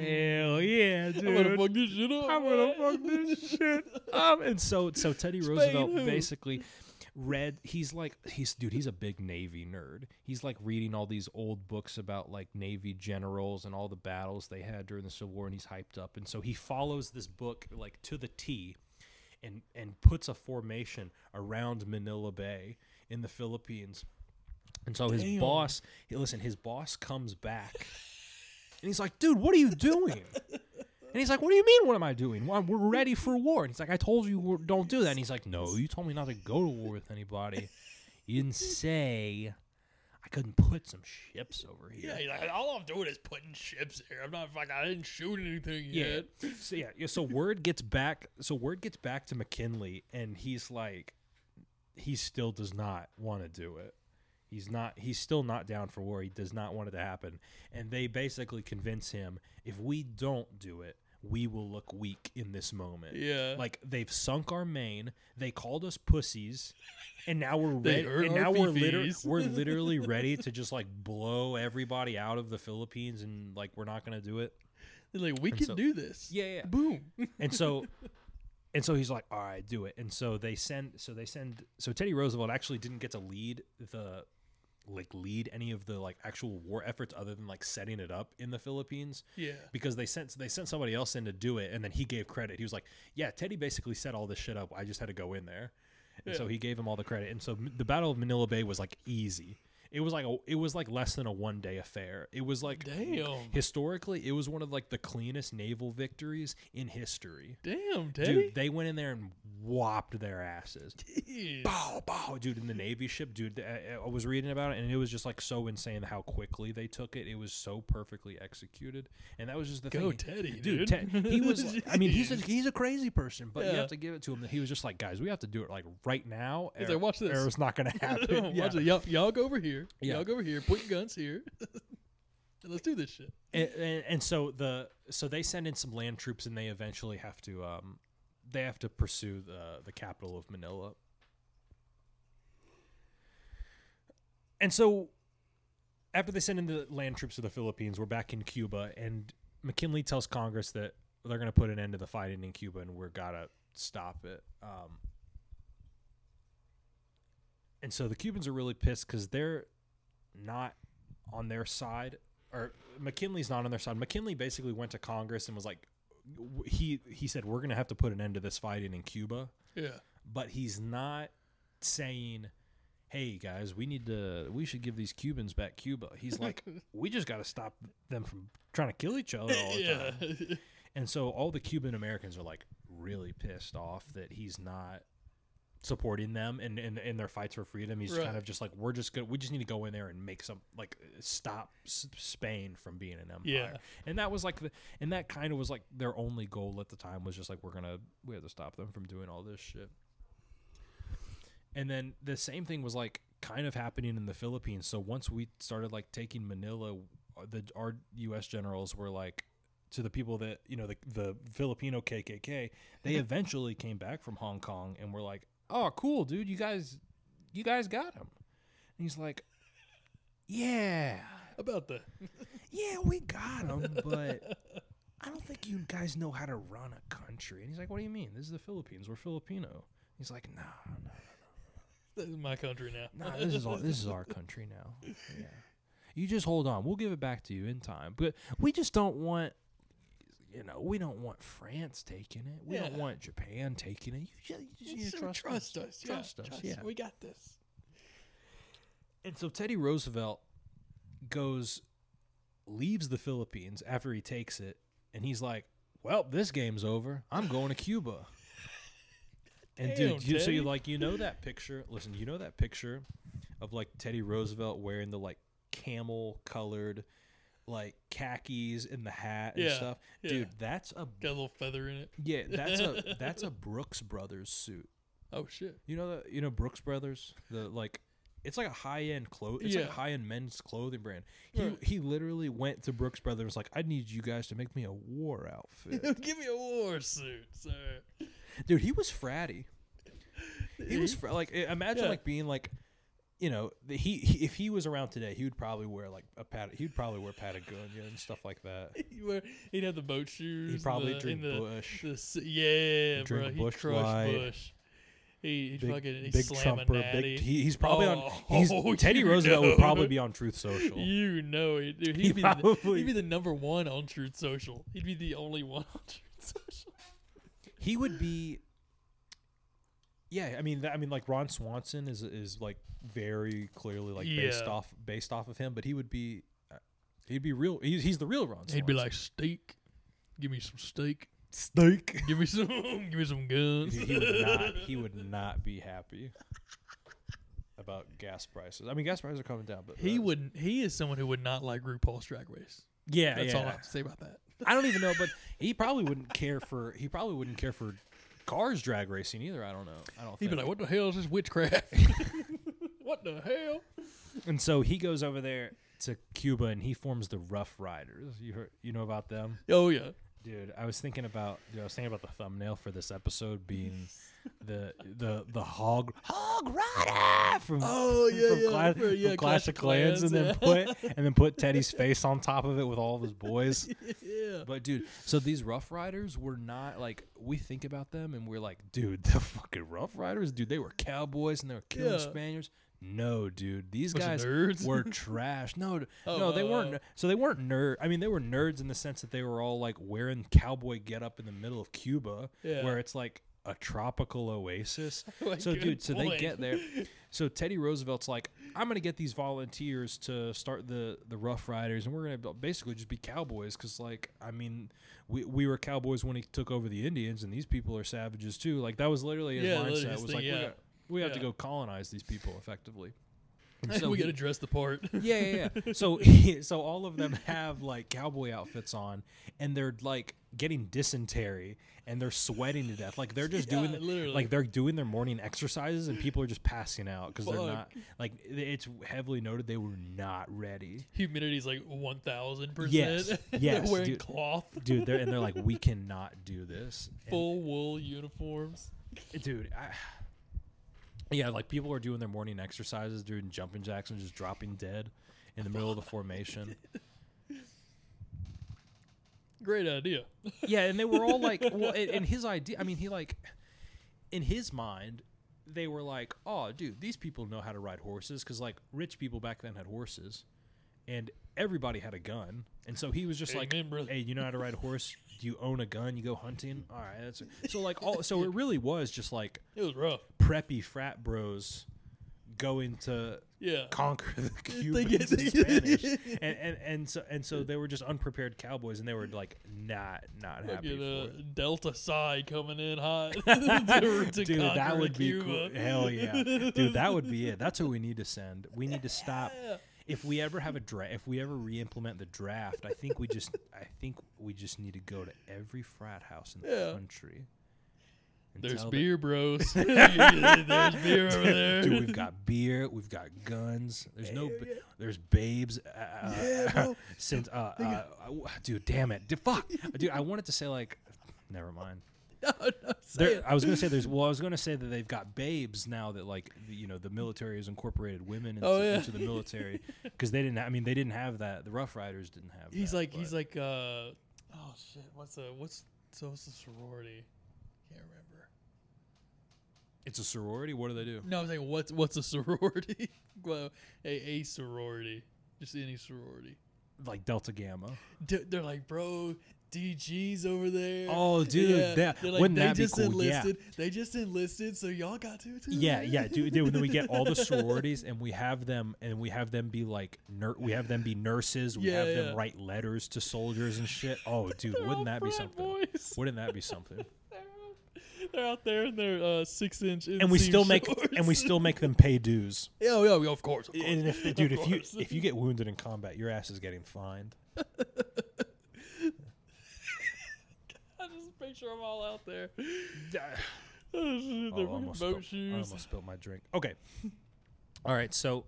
Speaker 2: hell yeah, dude.
Speaker 1: I'm gonna fuck this shit up.
Speaker 2: I'm gonna fuck this shit up. And so, so Teddy
Speaker 1: Spain
Speaker 2: Roosevelt
Speaker 1: who?
Speaker 2: basically read. He's like, he's dude. He's a big Navy nerd. He's like reading all these old books about like Navy generals and all the battles they had during the Civil War, and he's hyped up. And so he follows this book like to the T, and and puts a formation around Manila Bay in the Philippines. And so his boss, he- listen, his boss comes back, and he's like, "Dude, what are you doing?" And he's like, "What do you mean? What am I doing? We're ready for war." And he's like, "I told you don't do that." And he's like, "No, you told me not to go to war with anybody. You didn't say couldn't put some ships over here."
Speaker 1: Yeah, like, all I'm doing is putting ships here. I'm not fucking. I didn't shoot anything
Speaker 2: Yeah.
Speaker 1: yet.
Speaker 2: So yeah, yeah. So word gets back. So word gets back to McKinley, and he's like, he still does not want to do it. He's not. He's still not down for war. He does not want it to happen. And they basically convince him, if we don't do it, we will look weak in this moment.
Speaker 1: Yeah.
Speaker 2: Like they've sunk our Maine. They called us pussies, and now we're ready. And now we're liter-
Speaker 1: fifis.
Speaker 2: we're literally ready to just like blow everybody out of the Philippines, and like we're not gonna do it.
Speaker 1: They're like, we
Speaker 2: and
Speaker 1: can
Speaker 2: so-
Speaker 1: do this.
Speaker 2: Yeah, yeah.
Speaker 1: Boom.
Speaker 2: And so, and so he's like, "All right, do it." And so they send. So they send. So Teddy Roosevelt actually didn't get to lead the like lead any of the like actual war efforts other than like setting it up in the Philippines
Speaker 1: yeah.
Speaker 2: because they sent they sent somebody else in to do it and then he gave credit. He was like, "Yeah, Teddy basically set all this shit up. I just had to go in there." And so he gave him all the credit. And so the Battle of Manila Bay was like easy. It was like a, it was like less than a one day affair. It was like
Speaker 1: Damn.
Speaker 2: historically, it was one of like the cleanest naval victories in history.
Speaker 1: Damn, Teddy.
Speaker 2: Dude, they went in there and whopped their asses.
Speaker 1: Jeez.
Speaker 2: Bow, bow, dude, in the Navy ship, dude. I, I was reading about it, and it was just like so insane how quickly they took it. It was so perfectly executed, and that was just the
Speaker 1: Go
Speaker 2: thing.
Speaker 1: Teddy,
Speaker 2: dude.
Speaker 1: dude.
Speaker 2: Ted- he was. I mean, he's a, he's a crazy person, but you have to give it to him that he was just like, guys, we have to do it like right now.
Speaker 1: He's
Speaker 2: or-
Speaker 1: like, "Watch this."
Speaker 2: or it's not going to happen.
Speaker 1: Watch
Speaker 2: yeah.
Speaker 1: Y'all, y'all go over here.
Speaker 2: Yeah.
Speaker 1: Y'all go over here. Put your guns here. and let's do this shit.
Speaker 2: and, and, and so the so they send in some land troops and they eventually have to um they have to pursue the the capital of Manila. And so after they send in the land troops to the Philippines, we're back in Cuba and McKinley tells Congress that they're going to put an end to the fighting in Cuba and we're got to stop it. Um and so the Cubans are really pissed cuz they're not on their side or McKinley's not on their side. McKinley basically went to Congress and was like, he he said we're gonna have to put an end to this fighting in Cuba,
Speaker 1: Yeah.
Speaker 2: but he's not saying, hey guys, we need to we should give these Cubans back Cuba. He's like, we just got to stop them from trying to kill each other all the
Speaker 1: yeah.
Speaker 2: time. And so all the Cuban Americans are like really pissed off that he's not supporting them and in, in, their fights for freedom. He's
Speaker 1: Right.
Speaker 2: kind of just like, we're just gonna, we just need to go in there and make some like stop S- Spain from being an empire.
Speaker 1: Yeah.
Speaker 2: And that was like the, and that kind of was like their only goal at the time was just like, we're gonna, we have to stop them from doing all this shit. And then the same thing was like kind of happening in the Philippines. So once we started like taking Manila, uh, the our U.S. generals were like to the people that you know the the Filipino KKK. They eventually came back from Hong Kong and were like, "Oh, cool, dude, you guys, you guys got him." And he's like, "Yeah,
Speaker 1: About the
Speaker 2: yeah, we got him, but." I don't think you guys know how to run a country. And he's like, "What do you mean? This is the Philippines. We're Filipino." He's like, "No, no,
Speaker 1: this is my country now.
Speaker 2: Nah, this is all, this is our country now. Yeah. You just hold on. We'll give it back to you in time. But we just don't want you know, we don't want France taking it. We don't want Japan taking it. You just, you just need to trust,
Speaker 1: trust
Speaker 2: us.
Speaker 1: us. yeah,
Speaker 2: Trust us. yeah.
Speaker 1: We got this.
Speaker 2: And so Teddy Roosevelt goes leaves the Philippines after he takes it and he's like, "Well, this game's over. I'm going to Cuba." And
Speaker 1: Damn,
Speaker 2: dude, you, so you like you know that picture? Listen, you know that picture of like Teddy Roosevelt wearing the like camel colored like khakis and the hat and
Speaker 1: Yeah,
Speaker 2: stuff.
Speaker 1: yeah.
Speaker 2: Dude, that's a
Speaker 1: Got a little feather in it.
Speaker 2: yeah, that's a that's a Brooks Brothers suit.
Speaker 1: Oh shit.
Speaker 2: You know that you know Brooks Brothers, the like it's like a high end clothes. It's like
Speaker 1: Yeah.
Speaker 2: a high end men's clothing brand. He
Speaker 1: Right.
Speaker 2: he literally went to Brooks Brothers like, I need you guys to make me a war outfit.
Speaker 1: Give me a war suit, sir.
Speaker 2: Dude, he was fratty. He was fr- like imagine
Speaker 1: Yeah.
Speaker 2: like being like you know, the, he, he if he was around today, he would probably wear like a pat. He'd probably wear Patagonia and stuff like that.
Speaker 1: He'd, wear, he'd have the boat shoes.
Speaker 2: He'd probably
Speaker 1: the,
Speaker 2: drink
Speaker 1: the,
Speaker 2: Bush.
Speaker 1: The, yeah,
Speaker 2: Drink
Speaker 1: bro.
Speaker 2: Busch
Speaker 1: crush
Speaker 2: Light.
Speaker 1: Bush. He, he'd
Speaker 2: Big,
Speaker 1: fucking
Speaker 2: big Trumper. Big, he, he's probably on.
Speaker 1: Oh,
Speaker 2: He's Teddy
Speaker 1: you
Speaker 2: Roosevelt would probably be on Truth Social.
Speaker 1: You know it, dude. He'd,
Speaker 2: He
Speaker 1: be the, he'd be the number one on Truth Social. He'd be the only one on Truth Social.
Speaker 2: he would be yeah i mean i mean like ron swanson is is like very clearly like based off based off of him but he would be uh, he'd be real he's, he's the real ron swanson
Speaker 1: He'd be like steak. Give me some steak.
Speaker 2: steak
Speaker 1: Give me some. give me some guns.
Speaker 2: he would not he would not be happy about gas prices i mean gas prices are coming down but
Speaker 1: He
Speaker 2: uh,
Speaker 1: wouldn't. He is someone who would not like RuPaul's Drag Race.
Speaker 2: yeah
Speaker 1: That's
Speaker 2: yeah
Speaker 1: all I have to say about that.
Speaker 2: i don't even know but he probably wouldn't care for he probably wouldn't care for cars drag racing either i don't know i don't
Speaker 1: He'd
Speaker 2: think
Speaker 1: be like, "What the hell is this witchcraft? what the hell?"
Speaker 2: And so he goes over there to Cuba and he forms the Rough Riders. You heard, you know about them,
Speaker 1: Oh yeah.
Speaker 2: Dude. I was thinking about, dude, I was thinking about the thumbnail for this episode being the the the hog hog rider from
Speaker 1: Oh, yeah,
Speaker 2: from,
Speaker 1: yeah,
Speaker 2: Cla-
Speaker 1: for- yeah,
Speaker 2: from
Speaker 1: Clash
Speaker 2: Clash
Speaker 1: of
Speaker 2: of Clans, and then
Speaker 1: Clans,
Speaker 2: put and then put Teddy's face on top of it with all of his boys.
Speaker 1: yeah.
Speaker 2: But dude, so these Rough Riders were not like we think about them and we're like, dude, the fucking Rough Riders, dude, they were cowboys and they were killing
Speaker 1: Yeah.
Speaker 2: Spaniards. No, dude, these
Speaker 1: Bunch
Speaker 2: guys
Speaker 1: nerds.
Speaker 2: were trash. No,
Speaker 1: Oh,
Speaker 2: no, they
Speaker 1: oh,
Speaker 2: weren't.
Speaker 1: oh.
Speaker 2: So they weren't nerd. I mean, they were nerds in the sense that they were all like wearing cowboy get up in the middle of Cuba,
Speaker 1: Yeah.
Speaker 2: where it's like a tropical oasis.
Speaker 1: Oh like,
Speaker 2: so,
Speaker 1: good
Speaker 2: dude, so they get there. So Teddy Roosevelt's like, I'm gonna get these volunteers to start the the Rough Riders, and we're gonna basically just be cowboys, because like, I mean, we we were cowboys when he took over the Indians, and these people are savages too. Like that was literally his
Speaker 1: Yeah,
Speaker 2: mindset. was
Speaker 1: thing,
Speaker 2: like,
Speaker 1: yeah.
Speaker 2: We, got, we have to
Speaker 1: Yeah.
Speaker 2: go colonize these people effectively. And
Speaker 1: we
Speaker 2: he-
Speaker 1: got to dress the part.
Speaker 2: yeah, yeah, yeah. So, so all of them have like cowboy outfits on, and they're like getting dysentery, and they're sweating to death. Like they're just doing,
Speaker 1: Yeah,
Speaker 2: the-
Speaker 1: literally.
Speaker 2: like they're doing their morning exercises, and people are just passing out because they're
Speaker 1: Fuck.
Speaker 2: not. Like it's heavily noted they were not ready,
Speaker 1: Humidity's like one thousand
Speaker 2: Yes,
Speaker 1: percent.
Speaker 2: yes,
Speaker 1: They're wearing
Speaker 2: dude.
Speaker 1: cloth,
Speaker 2: dude. They're and they're like, we cannot do this, And,
Speaker 1: full wool uniforms.
Speaker 2: dude. I, yeah, like people are doing their morning exercises, doing jumping jacks, and just dropping dead in the middle of the formation.
Speaker 1: Great idea.
Speaker 2: yeah, and they were all like, well, and, and his idea. I mean, he like, in his mind, they were like, oh, dude, these people know how to ride horses because like rich people back then had horses, and everybody had a gun, and so he was just like,
Speaker 1: brother.
Speaker 2: hey, you know how to ride a horse? Do you own a gun? You go hunting? All right, that's so like all. So it really was just like
Speaker 1: It was rough.
Speaker 2: preppy frat bros going to
Speaker 1: Yeah.
Speaker 2: conquer the
Speaker 1: They
Speaker 2: Cubans
Speaker 1: get-
Speaker 2: and Spanish, and, and and so and so they were just unprepared cowboys, and they were like not not happy
Speaker 1: Fucking
Speaker 2: for
Speaker 1: uh,
Speaker 2: it.
Speaker 1: Delta Psi coming in hot. to, to
Speaker 2: Dude, that
Speaker 1: conquer
Speaker 2: would be
Speaker 1: Cuba.
Speaker 2: cool. Hell yeah, dude, that would be it. That's what we need to send. We need to stop.
Speaker 1: Yeah.
Speaker 2: If we ever have a draft, if we ever re-implement the draft, I think we just, I think we just need to go to every frat house in the
Speaker 1: Yeah.
Speaker 2: country.
Speaker 1: There's beer, bros. There's beer over there.
Speaker 2: Dude, we've got beer, we've got guns. There's no, ba- there's babes. Uh,
Speaker 1: Yeah, bro.
Speaker 2: since, uh, uh, uh, dude, damn it, dude, fuck, dude. I wanted to say like, never mind.
Speaker 1: no, no, say
Speaker 2: There,
Speaker 1: it.
Speaker 2: I was gonna say there's. Well, I was gonna say that they've got babes now that like you know the military has incorporated women into,
Speaker 1: Oh, yeah.
Speaker 2: into the military because they didn't. I mean, they didn't have that. The Rough Riders didn't have.
Speaker 1: He's
Speaker 2: that,
Speaker 1: like he's like uh oh shit what's a what's so what's the sorority? Can't remember.
Speaker 2: It's a sorority. What do they do?
Speaker 1: No, I'm saying what's what's a sorority? well, a a sorority, just any sorority.
Speaker 2: Like Delta Gamma.
Speaker 1: D- they're like, bro, DG's over there.
Speaker 2: Oh, dude,
Speaker 1: Yeah.
Speaker 2: that-
Speaker 1: They're like,
Speaker 2: wouldn't
Speaker 1: they
Speaker 2: that be
Speaker 1: just
Speaker 2: cool? Yeah.
Speaker 1: enlisted. They just enlisted, so y'all got to too.
Speaker 2: Yeah, yeah, dude. dude then we get all the sororities, and we have them, and we have them be like, ner- we have them be nurses. We
Speaker 1: Yeah,
Speaker 2: have
Speaker 1: yeah.
Speaker 2: them write letters to soldiers and shit. Oh, dude, wouldn't that be something?
Speaker 1: boys.
Speaker 2: Wouldn't that be something?
Speaker 1: They're out- there and They're in their uh, six inch.
Speaker 2: And we still make,
Speaker 1: shorts.
Speaker 2: and we still make them pay dues.
Speaker 1: yeah, yeah, yeah, of course. Of course.
Speaker 2: And if, dude, if you if you get wounded in combat, your ass is getting fined.
Speaker 1: I just picture them all out there. Oh, shit,
Speaker 2: Oh, I almost,
Speaker 1: boat
Speaker 2: spilled, I almost spilled my drink. Okay. All right. So,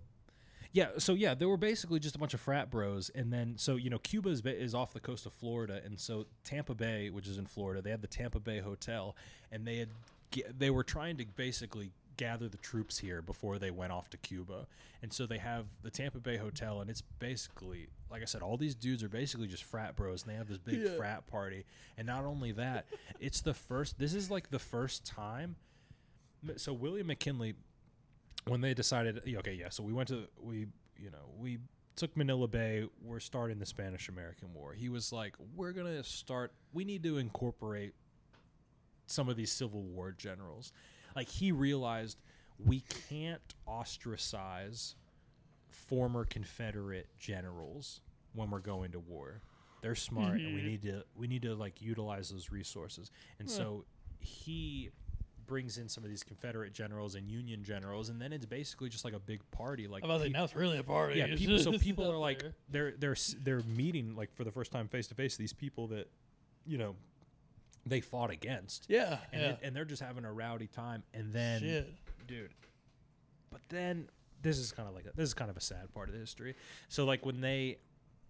Speaker 2: yeah. So yeah, they were basically just a bunch of frat bros, and then so you know Cuba is, is off the coast of Florida, and so Tampa Bay, which is in Florida, they had the Tampa Bay Hotel, and they had they were trying to basically gather the troops here before they went off to Cuba, and so they have the Tampa Bay Hotel, and it's basically like I said, all these dudes are basically just frat bros, and they have this big
Speaker 1: Yeah.
Speaker 2: frat party, and not only that, it's the first. This is like the first time so William McKinley, when they decided, okay, yeah, so we went to we, you know, we took Manila Bay. We're starting the Spanish American War. He was like, we're gonna start. We need to incorporate some of these Civil War generals. Like he realized we can't ostracize former Confederate generals when we're going to war. They're smart, and we
Speaker 1: Mhm.
Speaker 2: need to we need to like utilize those resources. And
Speaker 1: Yeah.
Speaker 2: so he brings in some of these Confederate generals and Union generals, and then it's basically just like a big party. Like
Speaker 1: to now it's really a party.
Speaker 2: yeah, people. So people are like they're they're they're meeting like for the first time face to face. These people that you know they fought against,
Speaker 1: yeah,
Speaker 2: and
Speaker 1: yeah.
Speaker 2: it- and they're just having a rowdy time. And then,
Speaker 1: Shit.
Speaker 2: dude, but then this is kind of like a, this is kind of a sad part of the history. So like when they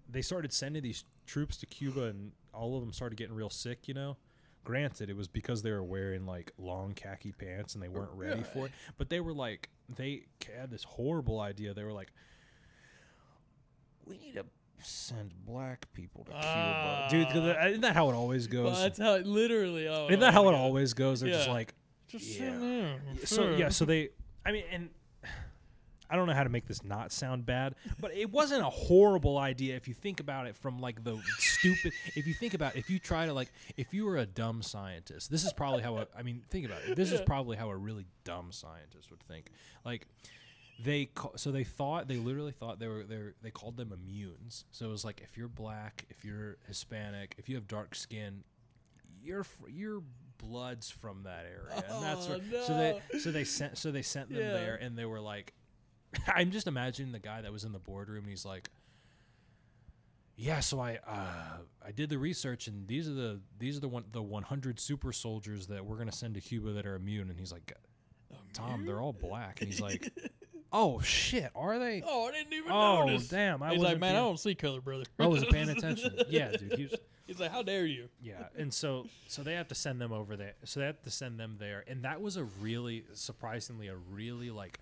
Speaker 2: they started sending these troops to Cuba and all of them started getting real sick, you know. Granted, it was because they were wearing like long khaki pants and they weren't ready for it. But they were like they had this horrible idea. They were like, we need to send black people to Cuba, dude. 'cause
Speaker 1: Ah.
Speaker 2: Isn't that how it always
Speaker 1: Well,
Speaker 2: goes?
Speaker 1: that's how it literally. Oh,
Speaker 2: Isn't that how it always goes? They're just like,
Speaker 1: Just
Speaker 2: Yeah.
Speaker 1: sitting there.
Speaker 2: so yeah. So they, I mean, and I don't know how to make this not sound bad, but it wasn't a horrible idea if you think about it from like the stupid. If you think about, it, if you try to like, if you were a dumb scientist, this is probably how. A, I mean, think about it. This is probably how a really dumb scientist would think. Like. They ca- so they thought they literally thought they were they they called them immunes. So it was like if you're black, if you're Hispanic, if you have dark skin, your fr- your blood's from that area, and that's
Speaker 1: Oh,
Speaker 2: where, so they so they sent so they sent them
Speaker 1: Yeah.
Speaker 2: there, and they were like, I'm just imagining the guy that was in the boardroom, and he's like, yeah, so I uh, I did the research, and these are the these are the one the 100 super soldiers that we're gonna send to Cuba that are immune, and he's like, Tom, they're all black, and he's like, oh shit, are they?
Speaker 1: Oh, I didn't even
Speaker 2: Oh
Speaker 1: notice.
Speaker 2: damn, I
Speaker 1: He's
Speaker 2: was
Speaker 1: like, man, I don't see color, brother.
Speaker 2: I wasn't paying attention. Yeah, dude, he was,
Speaker 1: He's like, how dare you?
Speaker 2: yeah, and so so they have to send them over there. So they have to send them there, and that was a really surprisingly a really like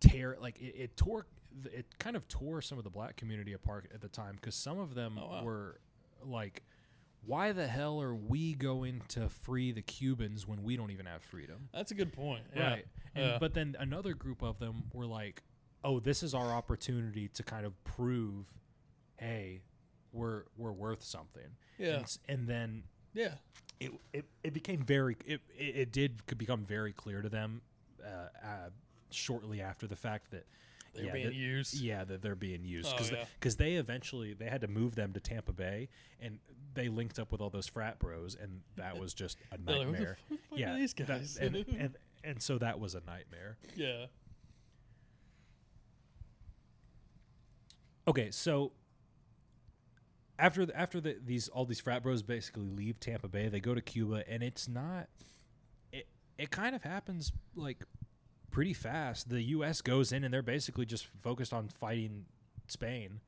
Speaker 2: tear like it, it tore it kind of tore some of the black community apart at the time because some of them
Speaker 1: Oh, wow.
Speaker 2: were like why the hell are we going to free the cubans when we don't even have freedom
Speaker 1: That's a good point. Yeah.
Speaker 2: right and
Speaker 1: Yeah.
Speaker 2: but then another group of them were like oh this is our opportunity to kind of prove hey we're we're worth something
Speaker 1: Yeah.
Speaker 2: and, and then
Speaker 1: yeah.
Speaker 2: it, it, it became very it, it, it did become very clear to them uh, uh, shortly after the fact that
Speaker 1: They're
Speaker 2: yeah,
Speaker 1: being
Speaker 2: that-
Speaker 1: used.
Speaker 2: yeah that they're being used
Speaker 1: Oh,
Speaker 2: because
Speaker 1: yeah.
Speaker 2: they eventually they had to move them to Tampa Bay and they linked up with all those frat bros and that was just a
Speaker 1: They're like, what the
Speaker 2: nightmare
Speaker 1: are
Speaker 2: yeah
Speaker 1: these
Speaker 2: that-
Speaker 1: guys?
Speaker 2: and, and and so that was a nightmare
Speaker 1: yeah.
Speaker 2: Okay, so after the, after the, these all these frat bros basically leave Tampa Bay, they go to Cuba, and it's not. It it kind of happens like pretty fast. The U.S. goes in, and they're basically just focused on fighting Spain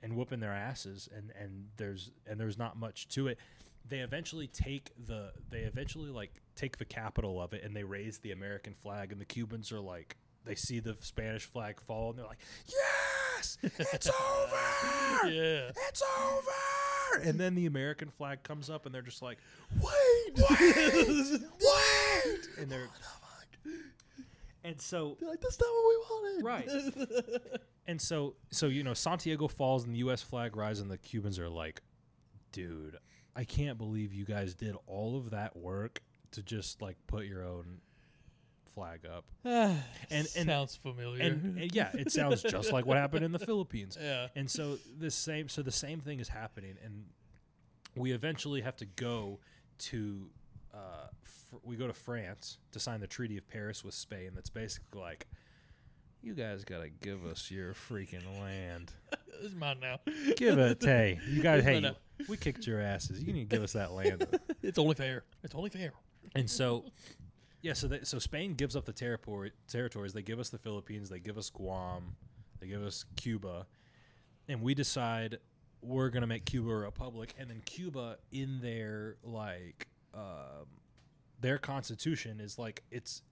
Speaker 2: and whooping their asses, and and there's and there's not much to it. They eventually take the they eventually like take the capital of it, and they raise the American flag, and the Cubans are like. They see the Spanish flag fall, and they're like, "Yes, it's over!
Speaker 1: Yeah.
Speaker 2: It's over!" And then the American flag comes up, and they're just like, "Wait, wait, wait!" And they're and so
Speaker 1: They're like, that's not what we wanted.
Speaker 2: Right. and so so you know Santiago falls, and the U.S. flag rises, and the Cubans are like, "Dude, I can't believe you guys did all of that work to just like put your own flag up."
Speaker 1: and,
Speaker 2: And-
Speaker 1: sounds familiar.
Speaker 2: And, and yeah, it sounds just like what happened in the Philippines.
Speaker 1: yeah.
Speaker 2: And so the same so the same thing is happening and we eventually have to go to uh, we go to France to sign the Treaty of Paris with Spain that's basically like you guys got to give us your freaking land.
Speaker 1: This is mine now.
Speaker 2: Give it, hey, you guys, hey,
Speaker 1: now.
Speaker 2: we kicked your asses. You need to give us that land.
Speaker 1: It's only fair. It's only fair.
Speaker 2: And so, yeah, so they, so Spain gives up the territory territories. They give us the Philippines. They give us Guam. They give us Cuba, and we decide we're gonna make Cuba a republic. And then Cuba, in their like, um, their constitution is like it's.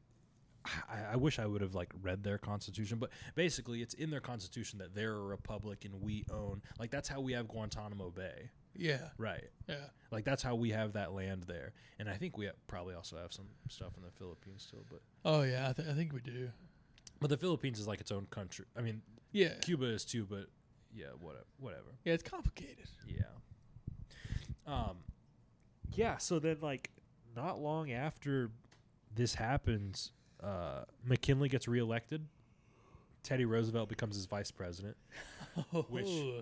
Speaker 2: I, I wish I would have like read their constitution, but basically, it's in their constitution that they're a republic and we own. Like that's how we have Guantanamo Bay,
Speaker 1: Yeah.
Speaker 2: right?
Speaker 1: Yeah.
Speaker 2: Like that's how we have that land there, and I think we ha- probably also have some stuff in the Philippines still. But
Speaker 1: Oh yeah. I, th- I think we do.
Speaker 2: but the Philippines is like its own country. I mean,
Speaker 1: Yeah.
Speaker 2: Cuba is too, but yeah, whatever, whatever.
Speaker 1: Yeah. It's complicated.
Speaker 2: Yeah. Um, yeah. So then, like, not long after this happens, uh, McKinley gets reelected. Teddy Roosevelt becomes his vice president. Which-
Speaker 1: Oh,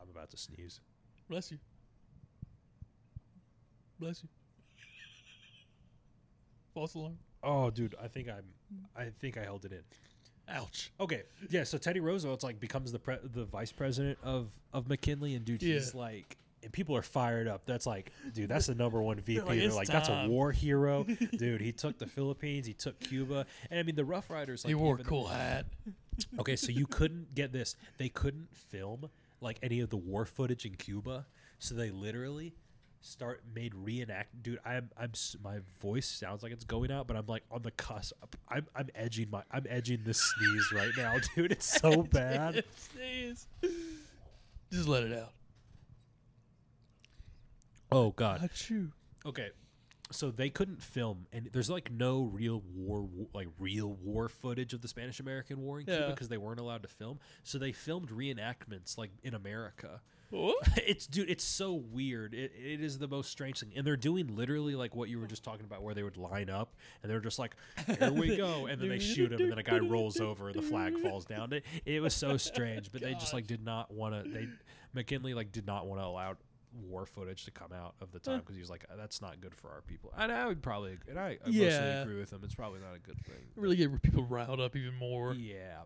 Speaker 2: I'm about to sneeze.
Speaker 1: bless you. Bless you. False alarm.
Speaker 2: Oh, dude, I think I'm. I think I held it in.
Speaker 1: Ouch.
Speaker 2: Okay, yeah. So Teddy Roosevelt's like becomes the pre- the vice president of of McKinley, and dude, he's
Speaker 1: Yeah.
Speaker 2: like, and people are fired up. That's like, dude, that's the number one VP.
Speaker 1: like,
Speaker 2: They're like, that's a war hero, dude. He took the Philippines, he took Cuba, and I mean the Rough Riders. Like,
Speaker 1: he wore a
Speaker 2: even-
Speaker 1: cool hat.
Speaker 2: Okay, so you couldn't get this. They couldn't film like any of the war footage in Cuba, so they literally start made reenact. Dude, I'm I'm my voice sounds like it's going out, but I'm like on the cusp. I'm I'm edging my I'm edging this sneeze right now, dude. It's so bad.
Speaker 1: Sneeze. Just let it out.
Speaker 2: Oh god.
Speaker 1: Achoo.
Speaker 2: Okay. So they couldn't film, and there's like no real war, like real war footage of the Spanish American War in Cuba
Speaker 1: Yeah.
Speaker 2: because they weren't allowed to film. So they filmed reenactments like in America.
Speaker 1: What?
Speaker 2: it's dude, it's so weird. It, it is the most strange thing, and they're doing literally like what you were just talking about, where they would line up and they're just like, "Here we go," and then they shoot him, and then a guy rolls over, and the flag falls down. It, it was so strange, but they just like did not want to. They McKinley like did not want to allow war footage to come out of the time because he was like, uh, "That's not good for our people." And I would probably, and I, I mostly agree with him. It's probably not a good thing.
Speaker 1: Really get people riled up even more.
Speaker 2: Yeah,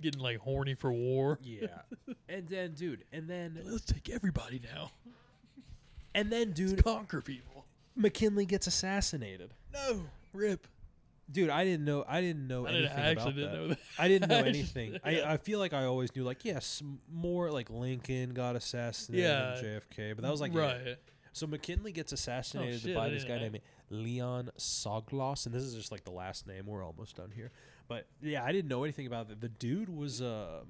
Speaker 1: Getting like horny for war.
Speaker 2: yeah. and then, dude, and then,
Speaker 1: Let's take everybody now.
Speaker 2: and then,
Speaker 1: Let's
Speaker 2: dude,
Speaker 1: conquer people.
Speaker 2: McKinley gets assassinated.
Speaker 1: No. Rip.
Speaker 2: Dude, I didn't know. I didn't know
Speaker 1: I, didn't,
Speaker 2: anything
Speaker 1: I actually
Speaker 2: about
Speaker 1: didn't
Speaker 2: that.
Speaker 1: know that.
Speaker 2: I didn't know anything.
Speaker 1: yeah.
Speaker 2: I, I feel like I always knew, like, yes, more like Lincoln got assassinated
Speaker 1: Yeah.
Speaker 2: than JFK, but that was like, yeah.
Speaker 1: right.
Speaker 2: So McKinley gets assassinated
Speaker 1: shit,
Speaker 2: by this guy
Speaker 1: didn't-
Speaker 2: named Leon Czolgosz, and this is just like the last name. We're almost done here, but yeah, I didn't know anything about it. The dude was uh,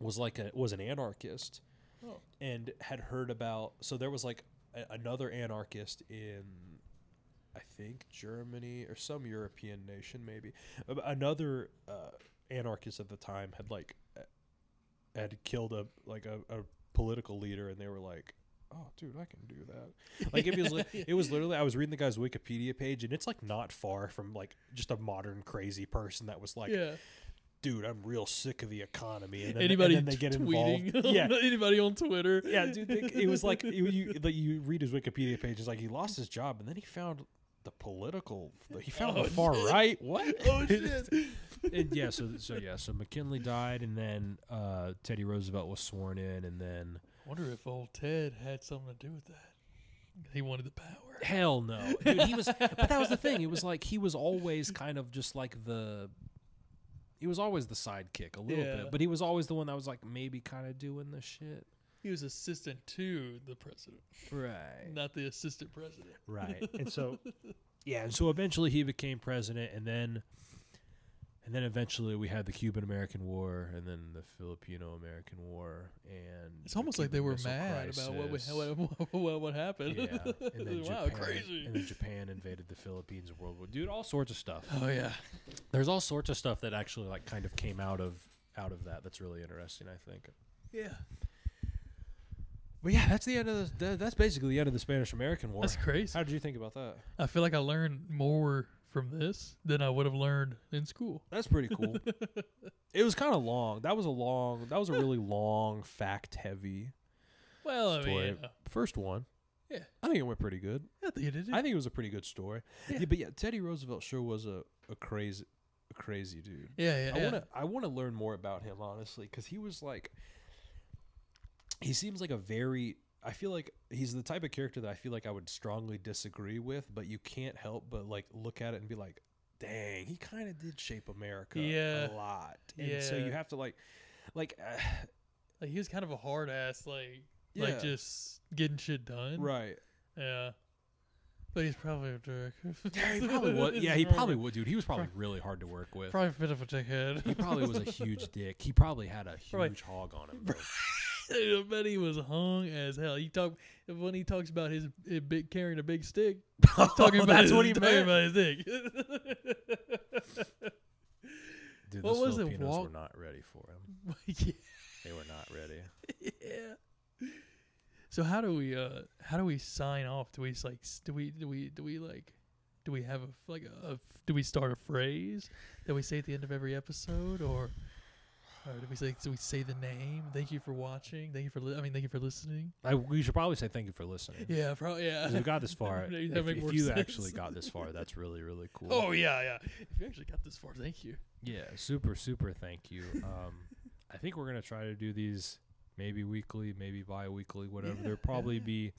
Speaker 2: was like a was an anarchist,
Speaker 1: Oh.
Speaker 2: and had heard about. So there was like a, another anarchist in, I think Germany or some European nation, maybe. Another uh, anarchist at the time had like had killed a like a, a political leader, and they were like. Oh, dude, I can do that. Like it was, li- it was literally. I was reading the guy's Wikipedia page, and it's like not far from like just a modern crazy person that was like,
Speaker 1: yeah.
Speaker 2: dude, I'm real sick of the economy. And then,
Speaker 1: Anybody
Speaker 2: and then they get
Speaker 1: tweeting?
Speaker 2: involved. yeah,
Speaker 1: Anybody on Twitter?
Speaker 2: yeah, dude. they- It was like you, you, like you read his Wikipedia page. It's like he lost his job, and then he found the political. He found
Speaker 1: Oh,
Speaker 2: the far
Speaker 1: shit.
Speaker 2: right. What?
Speaker 1: Oh shit.
Speaker 2: and yeah, so so yeah, so McKinley died, and then uh, Teddy Roosevelt was sworn in, and then I
Speaker 1: wonder if old Ted had something to do with that. He wanted the power.
Speaker 2: hell no, dude. He was, but that was the thing. It was like he was always kind of just like the. He was always the sidekick a little
Speaker 1: Yeah.
Speaker 2: bit, but he was always the one that was like maybe kind of doing the shit.
Speaker 1: He was assistant to the president,
Speaker 2: Right.
Speaker 1: not the assistant president.
Speaker 2: Right. And so yeah, and so eventually he became president and then and then eventually we had the Cuban American War and then the Filipino American War and
Speaker 1: It's
Speaker 2: the
Speaker 1: almost like they were
Speaker 2: Missile
Speaker 1: mad about what, we, what, what what happened.
Speaker 2: yeah, and then
Speaker 1: wow,
Speaker 2: Japan,
Speaker 1: crazy.
Speaker 2: and then Japan invaded the Philippines in World War. Dude, all sorts of stuff.
Speaker 1: oh yeah,
Speaker 2: There's all sorts of stuff that actually like kind of came out of out of that. That's really interesting, I think.
Speaker 1: yeah.
Speaker 2: But yeah, that's the end of the. That's basically the end of the Spanish American War.
Speaker 1: That's crazy.
Speaker 2: How did you think about that?
Speaker 1: I feel like I learned more from this than I would have learned in school.
Speaker 2: That's pretty cool. it was kind of long. That was a long. That was a really long, fact heavy
Speaker 1: Well, I
Speaker 2: story.
Speaker 1: mean, uh,
Speaker 2: First one.
Speaker 1: Yeah.
Speaker 2: I think it went pretty good.
Speaker 1: I think it did.
Speaker 2: I think it was a pretty good story.
Speaker 1: Yeah.
Speaker 2: Yeah, but yeah, Teddy Roosevelt sure was a, a crazy, a crazy dude.
Speaker 1: yeah, yeah.
Speaker 2: I
Speaker 1: yeah.
Speaker 2: want to I want to learn more about him honestly because he was like, he seems like a very. I feel like he's the type of character that I feel like I would strongly disagree with, but you can't help but like look at it and be like, dang, he kind of did shape America
Speaker 1: Yeah.
Speaker 2: a lot, and so you have to like, like, uh,
Speaker 1: like he was kind of a hard ass, like
Speaker 2: Yeah.
Speaker 1: like just getting shit done.
Speaker 2: right.
Speaker 1: Yeah. But he's probably a jerk.
Speaker 2: Yeah, he probably would. Yeah, he probably would, dude. He was probably really hard to work with.
Speaker 1: Probably a bit of a dickhead.
Speaker 2: He probably was a huge dick. He probably had a
Speaker 1: Probably-
Speaker 2: huge hog on him. bro.
Speaker 1: I bet he was hung as hell. He talk when he talks about his, his big carrying a big stick. He's talking about
Speaker 2: That's
Speaker 1: his,
Speaker 2: what he
Speaker 1: talking
Speaker 2: meant.
Speaker 1: about his dick.
Speaker 2: Dude,
Speaker 1: What
Speaker 2: the
Speaker 1: was it,
Speaker 2: Filipinos
Speaker 1: Walt-
Speaker 2: were not ready for him.
Speaker 1: yeah.
Speaker 2: They were not ready.
Speaker 1: yeah. So how do we uh how do we sign off? Do we like do we do we do we like do we have a like a, a do we start a phrase that we say at the end of every episode or or do we say do we say the name? Thank you for watching. Thank you for li- I mean thank you for listening.
Speaker 2: I, we should probably say thank you for listening.
Speaker 1: Yeah, probably yeah.
Speaker 2: 'Cause we got this far.
Speaker 1: That
Speaker 2: if
Speaker 1: make
Speaker 2: if
Speaker 1: more
Speaker 2: you
Speaker 1: sense.
Speaker 2: actually got this far, that's really really cool.
Speaker 1: Oh yeah, yeah. If you actually got this far, thank you.
Speaker 2: yeah, super super thank you. Um, I think we're gonna try to do these maybe weekly, maybe bi-weekly, whatever.
Speaker 1: Yeah,
Speaker 2: there'll probably
Speaker 1: yeah.
Speaker 2: be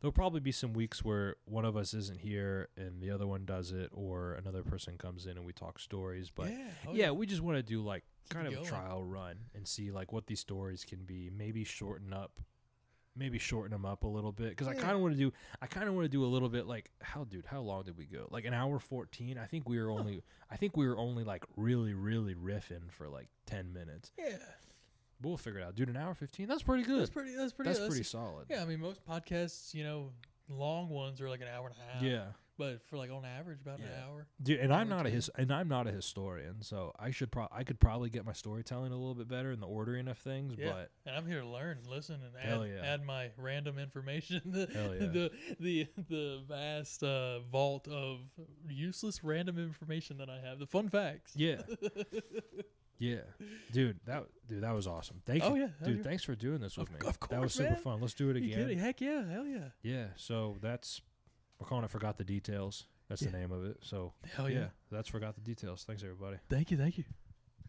Speaker 2: there'll probably be some weeks where one of us isn't here and the other one does it, or another person comes in and we talk stories. But
Speaker 1: yeah, oh,
Speaker 2: yeah, we just want to do like kind of a trial run and see like what these stories can be. Maybe shorten up, maybe shorten them up a little bit because I kind of want to do. I kind of want to do a little bit like how, dude? How long did we go? Like an hour fourteen. I think we were only. I think we were only like really, really riffing for like ten minutes.
Speaker 1: yeah.
Speaker 2: We'll figure it out, dude. An hour fifteen. That's pretty good.
Speaker 1: That's pretty. That's pretty.
Speaker 2: That's
Speaker 1: that's
Speaker 2: pretty solid.
Speaker 1: Yeah, I mean, most podcasts, you know, long ones are like an hour and a half.
Speaker 2: Yeah.
Speaker 1: But for like on average, about an hour.
Speaker 2: Dude, and I'm not a his and I'm not a historian, so I should pro I could probably get my storytelling a little bit better in the ordering of things,
Speaker 1: Yeah.
Speaker 2: but
Speaker 1: And I'm here to learn, listen, and add,
Speaker 2: yeah.
Speaker 1: add my random information. The,
Speaker 2: Hell yeah.
Speaker 1: the the the vast uh, vault of useless random information that I have. The fun facts.
Speaker 2: yeah. yeah. Dude, that dude, that was awesome. Thank
Speaker 1: Oh
Speaker 2: you.
Speaker 1: yeah.
Speaker 2: Dude,
Speaker 1: yeah.
Speaker 2: thanks for doing this with
Speaker 1: Of-
Speaker 2: me.
Speaker 1: of
Speaker 2: that was super
Speaker 1: man.
Speaker 2: fun. Let's do it again.
Speaker 1: Heck yeah. Hell yeah.
Speaker 2: Yeah, so that's we're calling it Forgot the Details. That's
Speaker 1: Yeah.
Speaker 2: the name of it. So
Speaker 1: Hell
Speaker 2: yeah.
Speaker 1: yeah.
Speaker 2: that's Forgot the Details. Thanks everybody.
Speaker 1: Thank you. Thank you.